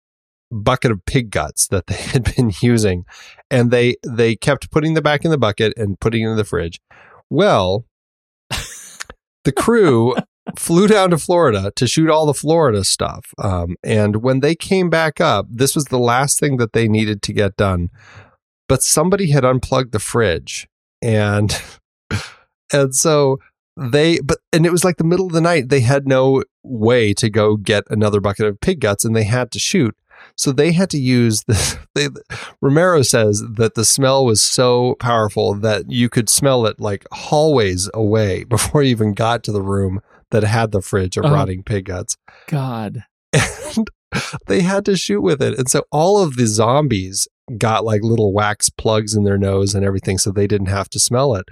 bucket of pig guts that they [LAUGHS] had been using, and they they kept putting them back in the bucket and putting it in the fridge. Well, [LAUGHS] the crew flew down to Florida to shoot all the Florida stuff. Um, and when they came back up, this was the last thing that they needed to get done. But somebody had unplugged the fridge, and [LAUGHS] and so they but and it was like the middle of the night. They had no way to go get another bucket of pig guts, and they had to shoot. So they had to use this. [LAUGHS] They, Romero says that the smell was so powerful that you could smell it like hallways away [LAUGHS] before you even got to the room that had the fridge of Oh. rotting pig guts. God. And they had to shoot with it. And so all of the zombies got like little wax plugs in their nose and everything so they didn't have to smell it.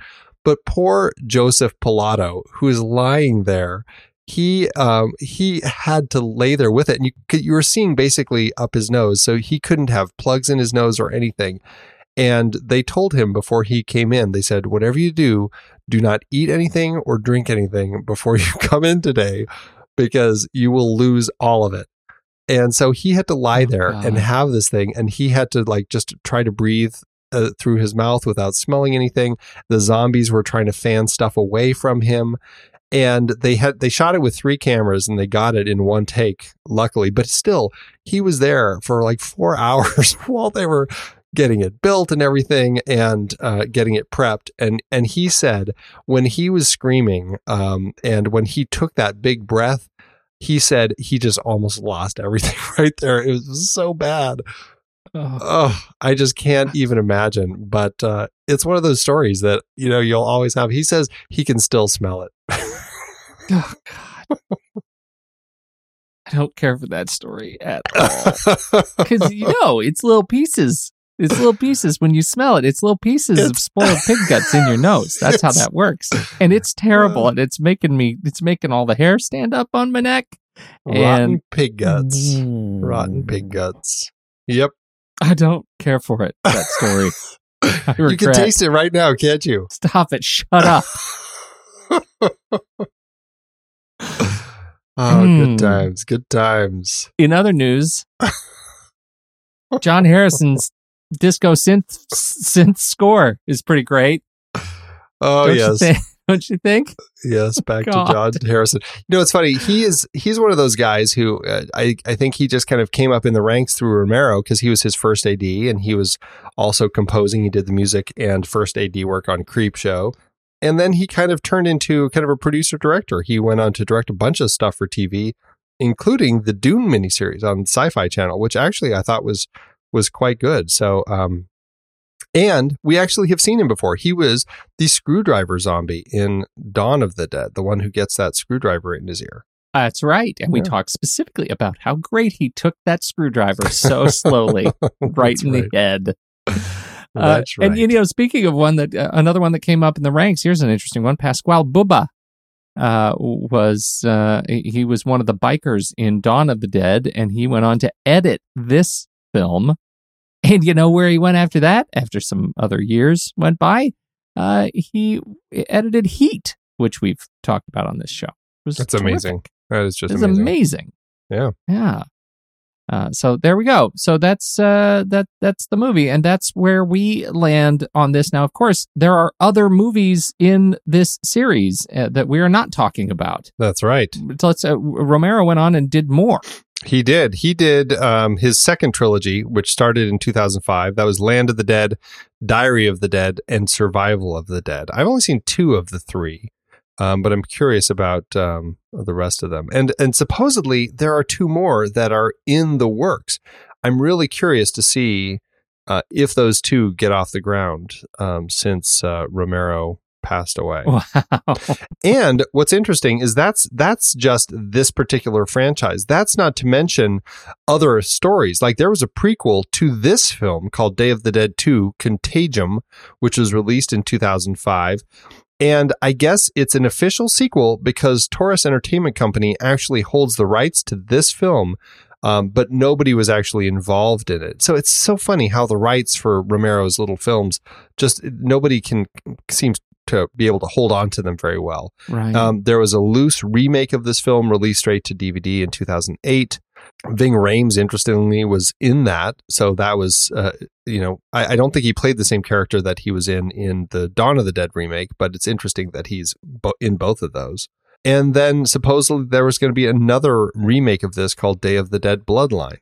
But poor Joseph Pilato, who is lying there, he um, he had to lay there with it, and you you were seeing basically up his nose, so he couldn't have plugs in his nose or anything. And they told him before he came in, they said, "Whatever you do, do not eat anything or drink anything before you [LAUGHS] come in today, because you will lose all of it." And so he had to lie Oh, there God. and have this thing, and he had to like just try to breathe uh, through his mouth without smelling anything. The zombies were trying to fan stuff away from him, and they had they shot it with three cameras and they got it in one take, luckily. But still, he was there for like four [LAUGHS] hours while they were getting it built and everything and uh, getting it prepped and and he said when he was screaming um, and when he took that big breath he said he just almost lost everything [LAUGHS] right there it was so bad Oh, oh i just can't even imagine but uh, it's one of those stories that you know you'll always have he says he can still smell it [LAUGHS] oh, God. I don't care for that story at all. [LAUGHS] Because, you know, it's little pieces. It's little pieces. When you smell it, it's little pieces of spoiled pig guts in your nose. [LAUGHS] That's how that works. And it's terrible. And it's making me, it's making all the hair stand up on my neck. rotten And- pig guts rotten pig guts yep I don't care for it, that story. [LAUGHS] You can taste it right now can't you Stop it. Shut up. [LAUGHS] oh Hmm. good times good times In other news, John Harrison's disco synth synth score is pretty great. oh Don't you yes think? [LAUGHS] Don't you think? Yes, [LAUGHS] back God. to John Harrison. You know, it's funny. He is he's one of those guys who uh, I I think he just kind of came up in the ranks through Romero because he was his first AD and he was also composing. He did the music and first AD work on Creepshow, and then he kind of turned into kind of a producer director. He went on to direct a bunch of stuff for TV, including the Dune miniseries on Sci-Fi Channel, which actually I thought was was quite good. So, um, and we actually have seen him before. He was the screwdriver zombie in Dawn of the Dead, the one who gets that screwdriver in his ear. That's right. And we talked specifically about how great he took that screwdriver so slowly, [LAUGHS] right in the head. Uh, That's And you know, speaking of one that uh, another one that came up in the ranks, here's an interesting one. Pasquale Buba uh, was uh, he was one of the bikers in Dawn of the Dead, and he went on to edit this film. And you know where he went after that? After some other years went by, uh, he edited Heat, which we've talked about on this show. That's terrific. amazing. That is just It's amazing. amazing. Yeah. Yeah. Uh, so there we go. So that's uh, that that's the movie, and that's where we land on this. Now, of course, there are other movies in this series uh, that we are not talking about. That's right. So let's. Uh, Romero went on and did more. He did. He did um, his second trilogy, which started in 2005. That was Land of the Dead, Diary of the Dead, and Survival of the Dead. I've only seen two of the three, um, but I'm curious about um, the rest of them. And and supposedly there are two more that are in the works. I'm really curious to see uh, if those two get off the ground um, since uh, Romero passed away. Wow. [LAUGHS] And what's interesting is that's that's just this particular franchise. That's not to mention other stories. Like there was a prequel to this film called Day of the Dead 2 Contagium, which was released in 2005. And I guess it's an official sequel because Taurus Entertainment Company actually holds the rights to this film, um, but nobody was actually involved in it. So it's so funny how the rights for Romero's little films just nobody can seems to be able to hold on to them very well. right. Um, there was a loose remake of this film released straight to DVD in 2008. Ving Rhames, interestingly, was in that. So that was, uh, you know, I, I don't think he played the same character that he was in in the Dawn of the Dead remake, but it's interesting that he's bo- in both of those. And then supposedly there was going to be another remake of this called Day of the Dead Bloodline.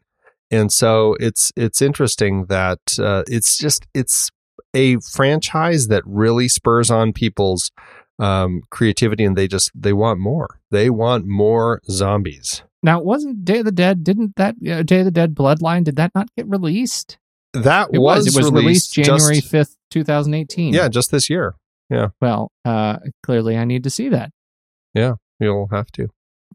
And so it's it's interesting that uh, it's just it's a franchise that really spurs on people's um, creativity, and they just they want more. They want more zombies. now, wasn't Day of the Dead? Didn't that uh, Day of the Dead Bloodline? Did that not get released? That It was. It was released, just- January fifth, two thousand eighteen. yeah, just this year. Yeah. Well, uh, clearly, I need to see that. Yeah, you'll have to.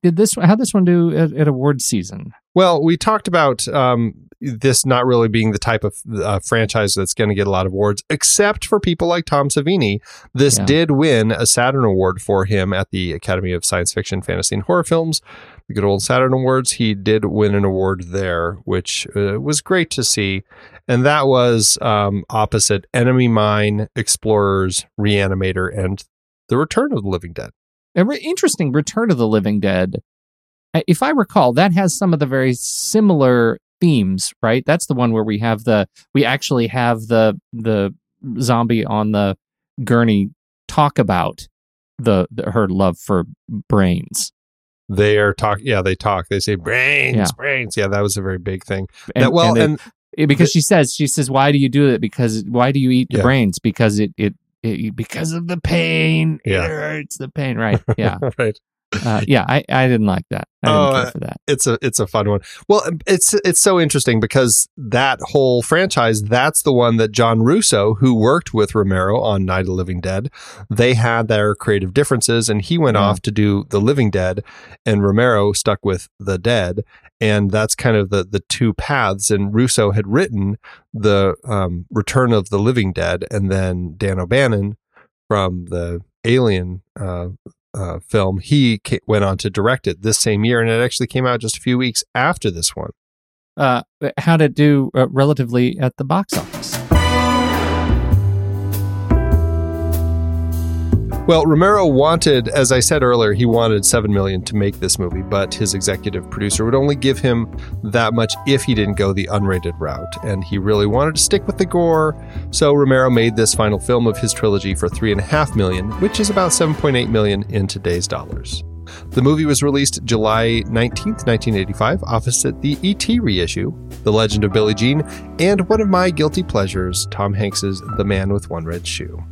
Did this? How this one do at, at award season? Well, we talked about um, this not really being the type of uh, franchise that's going to get a lot of awards, except for people like Tom Savini. This Yeah. did win a Saturn Award for him at the Academy of Science Fiction, Fantasy, and Horror Films, the good old Saturn Awards. He did win an award there, which uh, was great to see. And that was um, opposite Enemy Mine, Explorers, Reanimator, and The Return of the Living Dead. A re- interesting Return of the Living Dead. If I recall, that has some of the very similar themes, right? That's the one where we have the we actually have the the zombie on the gurney talk about the, the her love for brains. They are talk. Yeah, they talk. They say brains, Yeah. brains. Yeah, that was a very big thing. And, that, well, and, and, they- because she says she says why do you do it because why do you eat the Yeah. brains because it, it it because of the pain Yeah. it hurts the pain right yeah [LAUGHS] right. Uh, yeah I, I didn't like that I didn't Oh, care for that It's a it's a fun one. Well, it's it's so interesting because that whole franchise, that's the one that John Russo, who worked with Romero on Night of the Living Dead, they had their creative differences, and he went Yeah. off to do The Living Dead, and Romero stuck with The Dead, and that's kind of the the two paths. And Russo had written the um, Return of the Living Dead, and then Dan O'Bannon from the Alien uh, uh, film, he ca- went on to direct it this same year, and it actually came out just a few weeks after this one. uh, how to do uh, relatively at the box office Well, Romero wanted, as I said earlier, he wanted seven million to make this movie, but his executive producer would only give him that much if he didn't go the unrated route, and he really wanted to stick with the gore. So Romero made this final film of his trilogy for three and a half million, which is about 7.8 million in today's dollars. The movie was released July 19th, 1985, opposite the E.T. reissue, The Legend of Billie Jean, and one of my guilty pleasures, Tom Hanks's The Man with One Red Shoe.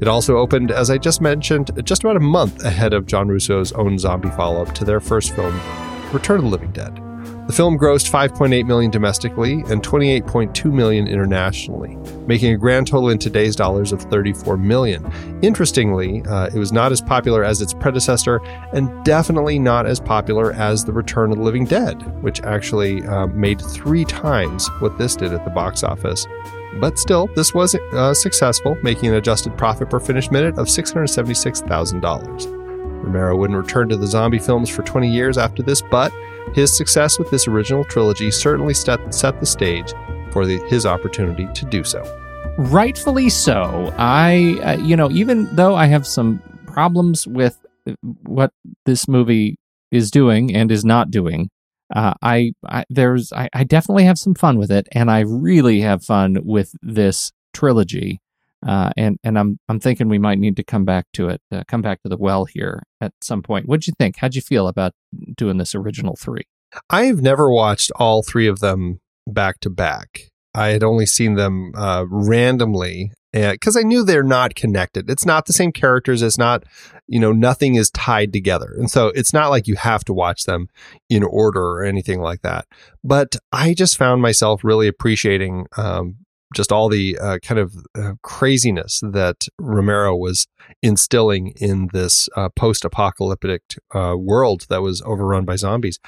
It also opened, as I just mentioned, just about a month ahead of John Russo's own zombie follow up to their first film, Return of the Living Dead. The film grossed 5.8 million domestically and 28.2 million internationally, making a grand total in today's dollars of 34 million. Interestingly, uh, it was not as popular as its predecessor and definitely not as popular as The Return of the Living Dead, which actually uh, made three times what this did at the box office. But still, this was uh, successful, making an adjusted profit per finished minute of $676,000. Romero wouldn't return to the zombie films for 20 years after this, but his success with this original trilogy certainly set, set the stage for the, his opportunity to do so. Rightfully so. I, uh, you know, even though I have some problems with what this movie is doing and is not doing, uh, I, I there's I, I definitely have some fun with it, and I really have fun with this trilogy. Uh, and and I'm I'm thinking we might need to come back to it, uh, come back to the well here at some point. What'd you think? How'd you feel about doing this original three? I've never watched all three of them back to back. I had only seen them uh, randomly because I knew they're not connected. It's not the same characters. It's not, you know, nothing is tied together. And so it's not like you have to watch them in order or anything like that. But I just found myself really appreciating um, just all the uh, kind of uh, craziness that Romero was instilling in this uh, post apocalyptic uh, world that was overrun by zombies.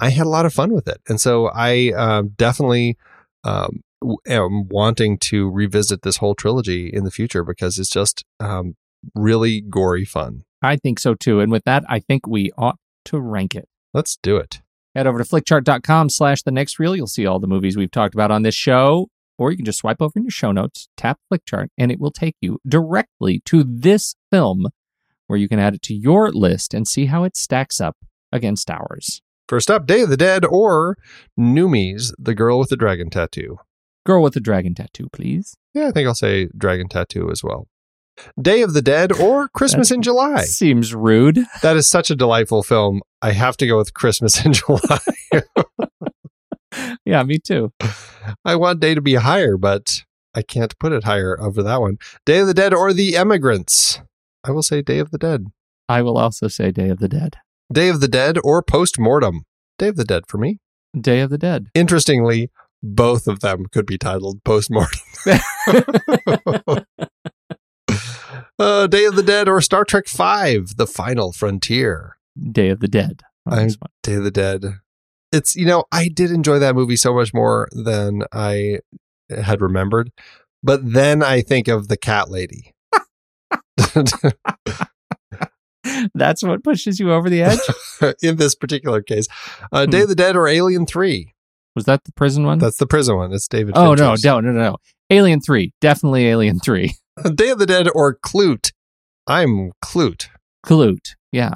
I had a lot of fun with it. And so I uh, definitely. Um, am wanting to revisit this whole trilogy in the future because it's just um, really gory fun. I think so too. And with that, I think we ought to rank it. Let's do it. Head over to flickchart.com slash the next reel. You'll see all the movies we've talked about on this show. Or you can just swipe over in your show notes, tap Flickchart, and it will take you directly to this film where you can add it to your list and see how it stacks up against ours. First up, Day of the Dead or Noomies, the girl with the dragon tattoo. Girl with the dragon tattoo, please. Yeah, I think I'll say dragon tattoo as well. Day of the Dead or Christmas in July. Seems rude. That is such a delightful film. I have to go with Christmas in [LAUGHS] July. yeah, me too. I want Day to be higher, but I can't put it higher over that one. Day of the Dead or The Emigrants. I will say Day of the Dead. I will also say Day of the Dead. Day of the Dead or Post Mortem. Day of the Dead for me. Day of the Dead. Interestingly, both of them could be titled Post Mortem. [LAUGHS] [LAUGHS] uh, Day of the Dead or Star Trek Five: The Final Frontier. Day of the Dead. I'm Day of the Dead. It's you know I did enjoy that movie so much more than I had remembered, but then I think of the cat lady. [LAUGHS] That's what pushes you over the edge. [LAUGHS] In this particular case, uh, Day of the Dead or Alien Three. Was that the prison one? That's the prison one. It's David. Oh Fincher's. no, no, no, no! Alien Three, definitely Alien Three. [LAUGHS] Day of the Dead or Klute. I'm Klute. Klute, yeah,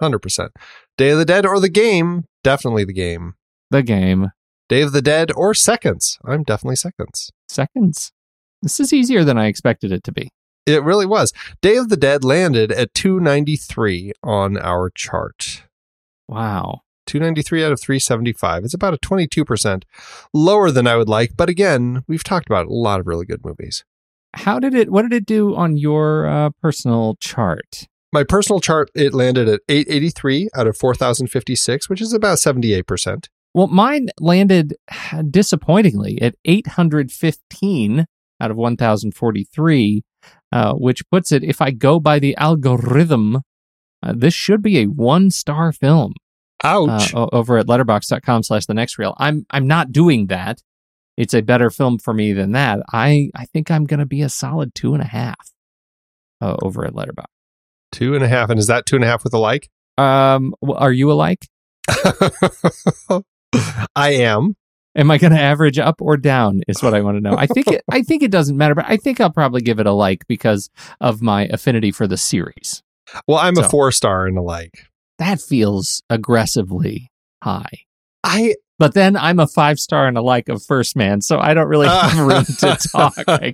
hundred percent. Day of the Dead or the game. Definitely the game. The game. Day of the Dead or Seconds. I'm definitely Seconds. Seconds. This is easier than I expected it to be. It really was. Day of the Dead landed at 293 on our chart. Wow. 293 out of 375. It's about a 22% lower than I would like. But again, we've talked about a lot of really good movies. How did it, what did it do on your uh, personal chart? My personal chart, it landed at 883 out of 4,056, which is about 78%. Well, mine landed disappointingly at 815 out of 1,043, uh, which puts it, if I go by the algorithm, uh, this should be a one star film. Ouch. Uh, over at letterboxd.com slash the next reel. I'm I'm not doing that. It's a better film for me than that. I, I think I'm gonna be a solid two and a half uh, over at Letterboxd. Two and a half. And is that two and a half with a like? Um are you a like? [LAUGHS] I am. Am I going to average up or down? Is what I want to know. I think it, [LAUGHS] I think it doesn't matter, but I think I'll probably give it a like because of my affinity for the series. Well, I'm a four star and a like. That feels aggressively high. I But then I'm a five star and a like of First Man, so I don't really have [LAUGHS] room to talk. I.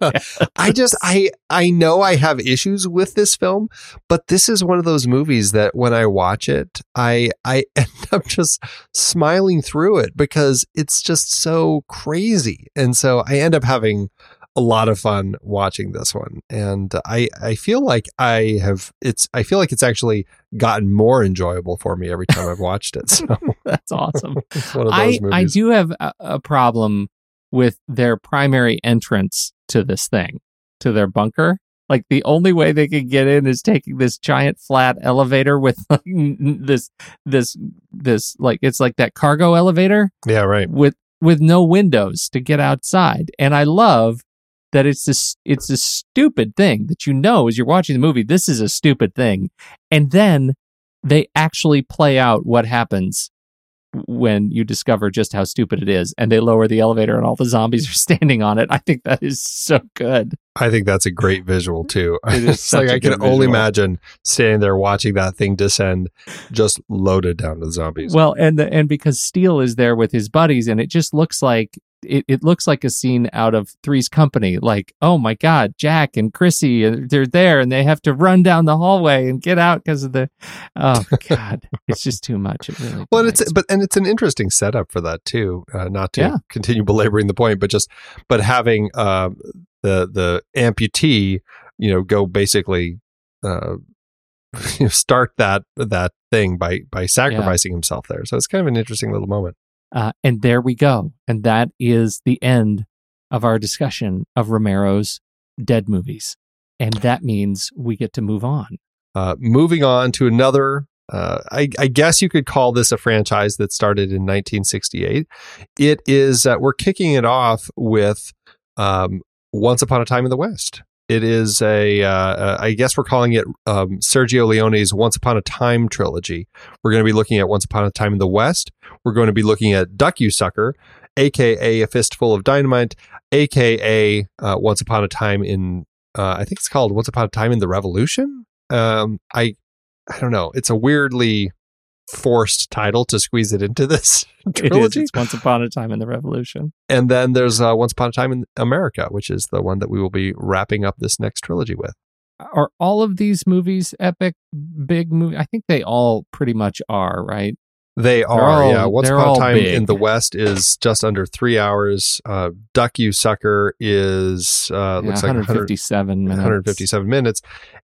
[LAUGHS] I just I I know I have issues with this film, but this is one of those movies that when I watch it, I I [LAUGHS] end up just smiling through it because it's just so crazy. And so I end up having a lot of fun watching this one. And I I feel like I have it's I feel like it's actually gotten more enjoyable for me every time I've watched it. So [LAUGHS] That's awesome. [LAUGHS] it's one of those I, movies. I do have a, a problem with their primary entrance to this thing, to their bunker. Like the only way they can get in is taking this giant flat elevator with [LAUGHS] like, this this this like it's like that cargo elevator Yeah, right. with with no windows to get outside. And I love that it's this it's a stupid thing that you know as you're watching the movie this is a stupid thing. And then they actually play out what happens when you discover just how stupid it is and they lower the elevator and all the zombies are [LAUGHS] standing on it. I think that is so good. I think that's a great visual too. It is [LAUGHS] like I can good only imagine standing there watching that thing descend, just loaded down with zombies. Well, and the, and because Steele is there with his buddies, and it just looks like it, it looks like a scene out of Three's Company. Like, oh my God, Jack and Chrissy, uh, they're there, and they have to run down the hallway and get out because of the. Oh [LAUGHS] God, it's just too much. It really. well, it's but and it's an interesting setup for that too. Uh, not to Yeah. continue [LAUGHS] belaboring the point, but just but having uh, the the amputee, you know, go basically uh, [LAUGHS] start that that thing by by sacrificing himself there. So it's kind of an interesting little moment. Uh, and there we go, and that is the end of our discussion of Romero's dead movies, and that means we get to move on. Uh, moving on to another, uh, I, I guess you could call this a franchise that started in 1968. It is, uh, we're kicking it off with um, Once Upon a Time in the West. It is a, uh, uh, I guess we're calling it um, Sergio Leone's Once Upon a Time trilogy. We're going to be looking at Once Upon a Time in the West. We're going to be looking at Duck You Sucker, aka A Fistful of Dynamite, aka uh, Once Upon a Time in, uh, I think it's called Once Upon a Time in the Revolution um i i don't know it's a weirdly forced title to squeeze it into this [LAUGHS] trilogy. It's Once Upon a Time in the Revolution. and then there's uh, once upon a time in america which is the one that we will be wrapping up this next trilogy with. Are all of these movies epic big movie? I think they all pretty much are right they are all- yeah once upon a time big. in the west is just under three hours uh duck you sucker is uh Yeah, looks like 100 157 minutes 157 minutes.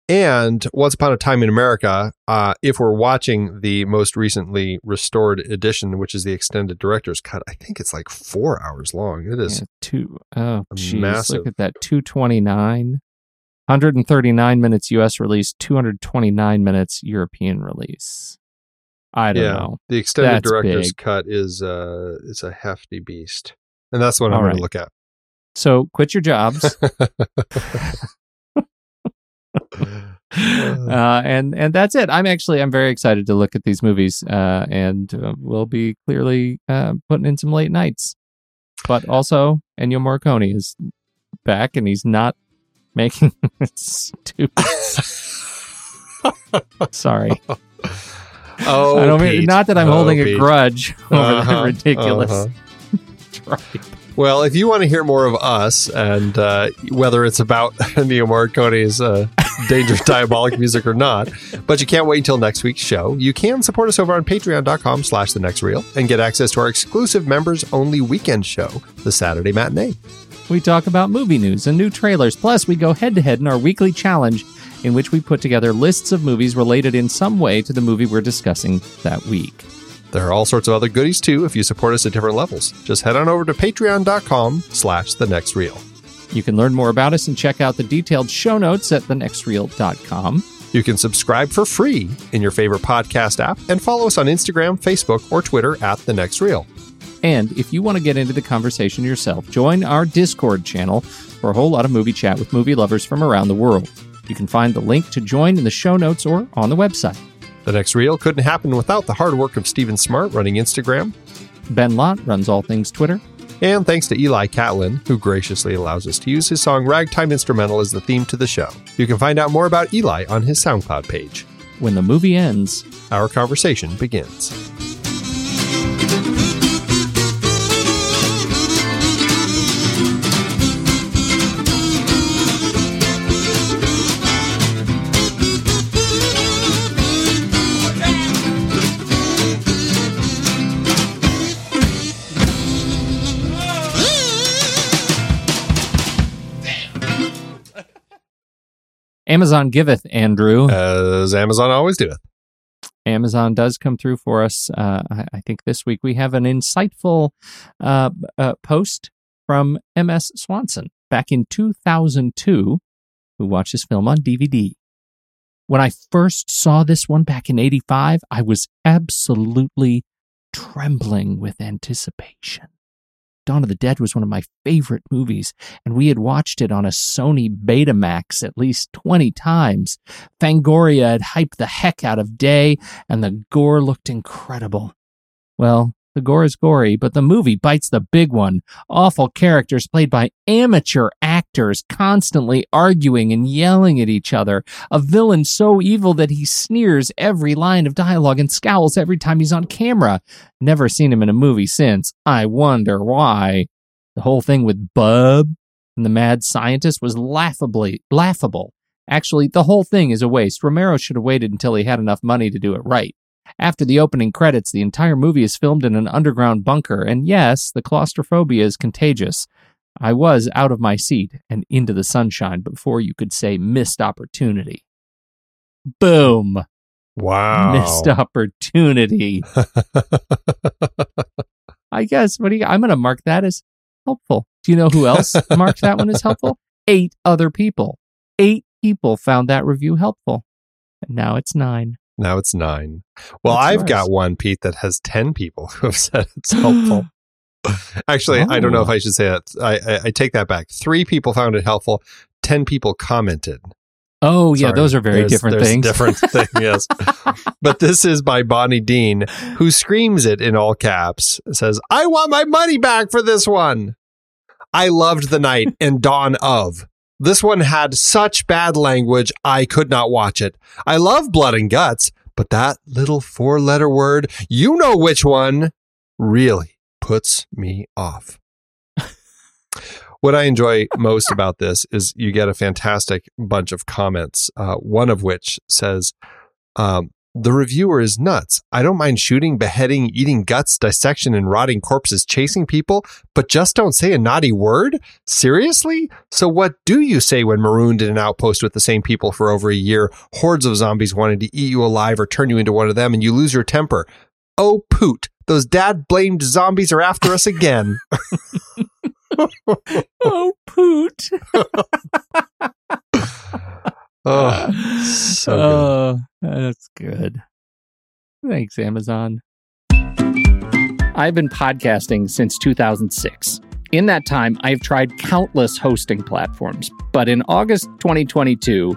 And Once Upon a Time in America, uh, if we're watching the most recently restored edition, which is the extended director's cut, I think it's like four hours long. It is. Yeah, two oh jeez massive. look at that 229 139 minutes us release 229 minutes european release i don't Yeah. know The extended That's director's big. cut is uh, it's a hefty beast. And that's what I'm All gonna look at. so quit your jobs [LAUGHS] uh, and and that's it. I'm actually I'm very excited to look at these movies, uh, and uh, we'll be clearly uh, putting in some late nights. But also, Ennio Morricone is back, and he's not making [LAUGHS] stupid. [LAUGHS] Sorry, oh, I don't mean not that I'm Oh, holding a grudge [LAUGHS] over Uh-huh, that ridiculous uh-huh. [LAUGHS] Well, if you want to hear more of us, and uh, whether it's about [LAUGHS] Ennio Morricone's uh, dangerous diabolic music or not, but you can't wait until next week's show, you can support us over on patreon.com slash the next reel and get access to our exclusive members only weekend show, the Saturday matinee. We talk about movie news and new trailers. Plus, we go head to head in our weekly challenge, in which we put together lists of movies related in some way to the movie we're discussing that week. There are all sorts of other goodies too if you support us at different levels. Just head on over to patreon.com slash the next reel. You can learn more about us and check out the detailed show notes at thenextreel.com. You can subscribe for free in your favorite podcast app and follow us on Instagram, Facebook, or Twitter at the next reel. And if you want to get into the conversation yourself, join our Discord channel for a whole lot of movie chat with movie lovers from around the world. You can find the link to join in the show notes or on the website. The next reel couldn't happen without the hard work of Stephen Smart running Instagram. Ben Lott runs all things Twitter. And thanks to Eli Catlin, who graciously allows us to use his song Ragtime Instrumental as the theme to the show. You can find out more about Eli on his SoundCloud page. When the movie ends, Our conversation begins. Amazon giveth, Andrew. As Amazon always doeth. Amazon does come through for us. Uh, I, I think this week we have an insightful uh, uh, post from M.S. Swanson back in 2002, who watched this film on DVD. When I first saw this one back in 85, I was absolutely trembling with anticipation. Dawn of the Dead was one of my favorite movies, and we had watched it on a Sony Betamax at least 20 times. Fangoria had hyped the heck out of Day, and the gore looked incredible. Well, the gore is gory, but the movie bites the big one. Awful characters played by amateur actors constantly arguing and yelling at each other. A villain so evil that he sneers every line of dialogue and scowls every time he's on camera. Never seen him in a movie since. I wonder why. The whole thing with Bub and the mad scientist was laughably laughable. Actually, the whole thing is a waste. Romero should have waited until he had enough money to do it right. After the opening credits, the entire movie is filmed in an underground bunker, and yes, the claustrophobia is contagious. I was out of my seat and into the sunshine before you could say missed opportunity. Boom! Wow. Missed opportunity. [LAUGHS] I guess. What do you? I'm going to mark that as helpful. Do you know who else marked that one as helpful? [LAUGHS] Eight other people. Eight people found that review helpful, and now it's nine. Now it's nine. Well, That's I've yours. got one, Pete, that has 10 people who have [LAUGHS] said it's helpful. [GASPS] Actually, I don't know if Oh. I should say that. I, I, I take that back. Three people found it helpful. 10 people commented. Oh yeah, those are very There's- different there's things. Different [LAUGHS] thing, yes. but this is by Bonnie Dean, who screams it in all caps. Says, "I want my money back for this one. I loved the night and dawn of. This one had such bad language, I could not watch it. I love blood and guts, but that little four-letter word, you know which one, really puts me off." [LAUGHS] What I enjoy most about this is you get a fantastic bunch of comments. Uh, one of which says, um, "The reviewer is nuts. I don't mind shooting, beheading, eating guts, dissection, and rotting corpses, chasing people, but just don't say a naughty word. Seriously? So what do you say when marooned in an outpost with the same people for over a year, hordes of zombies wanting to eat you alive or turn you into one of them, and you lose your temper? Oh poot! Those dad blamed zombies are after us again." [LAUGHS] oh poot! [LAUGHS] Oh, uh, so good. Oh, that's good. Thanks, Amazon. I've been podcasting since 2006. In that time, I've tried countless hosting platforms, but in August 2022,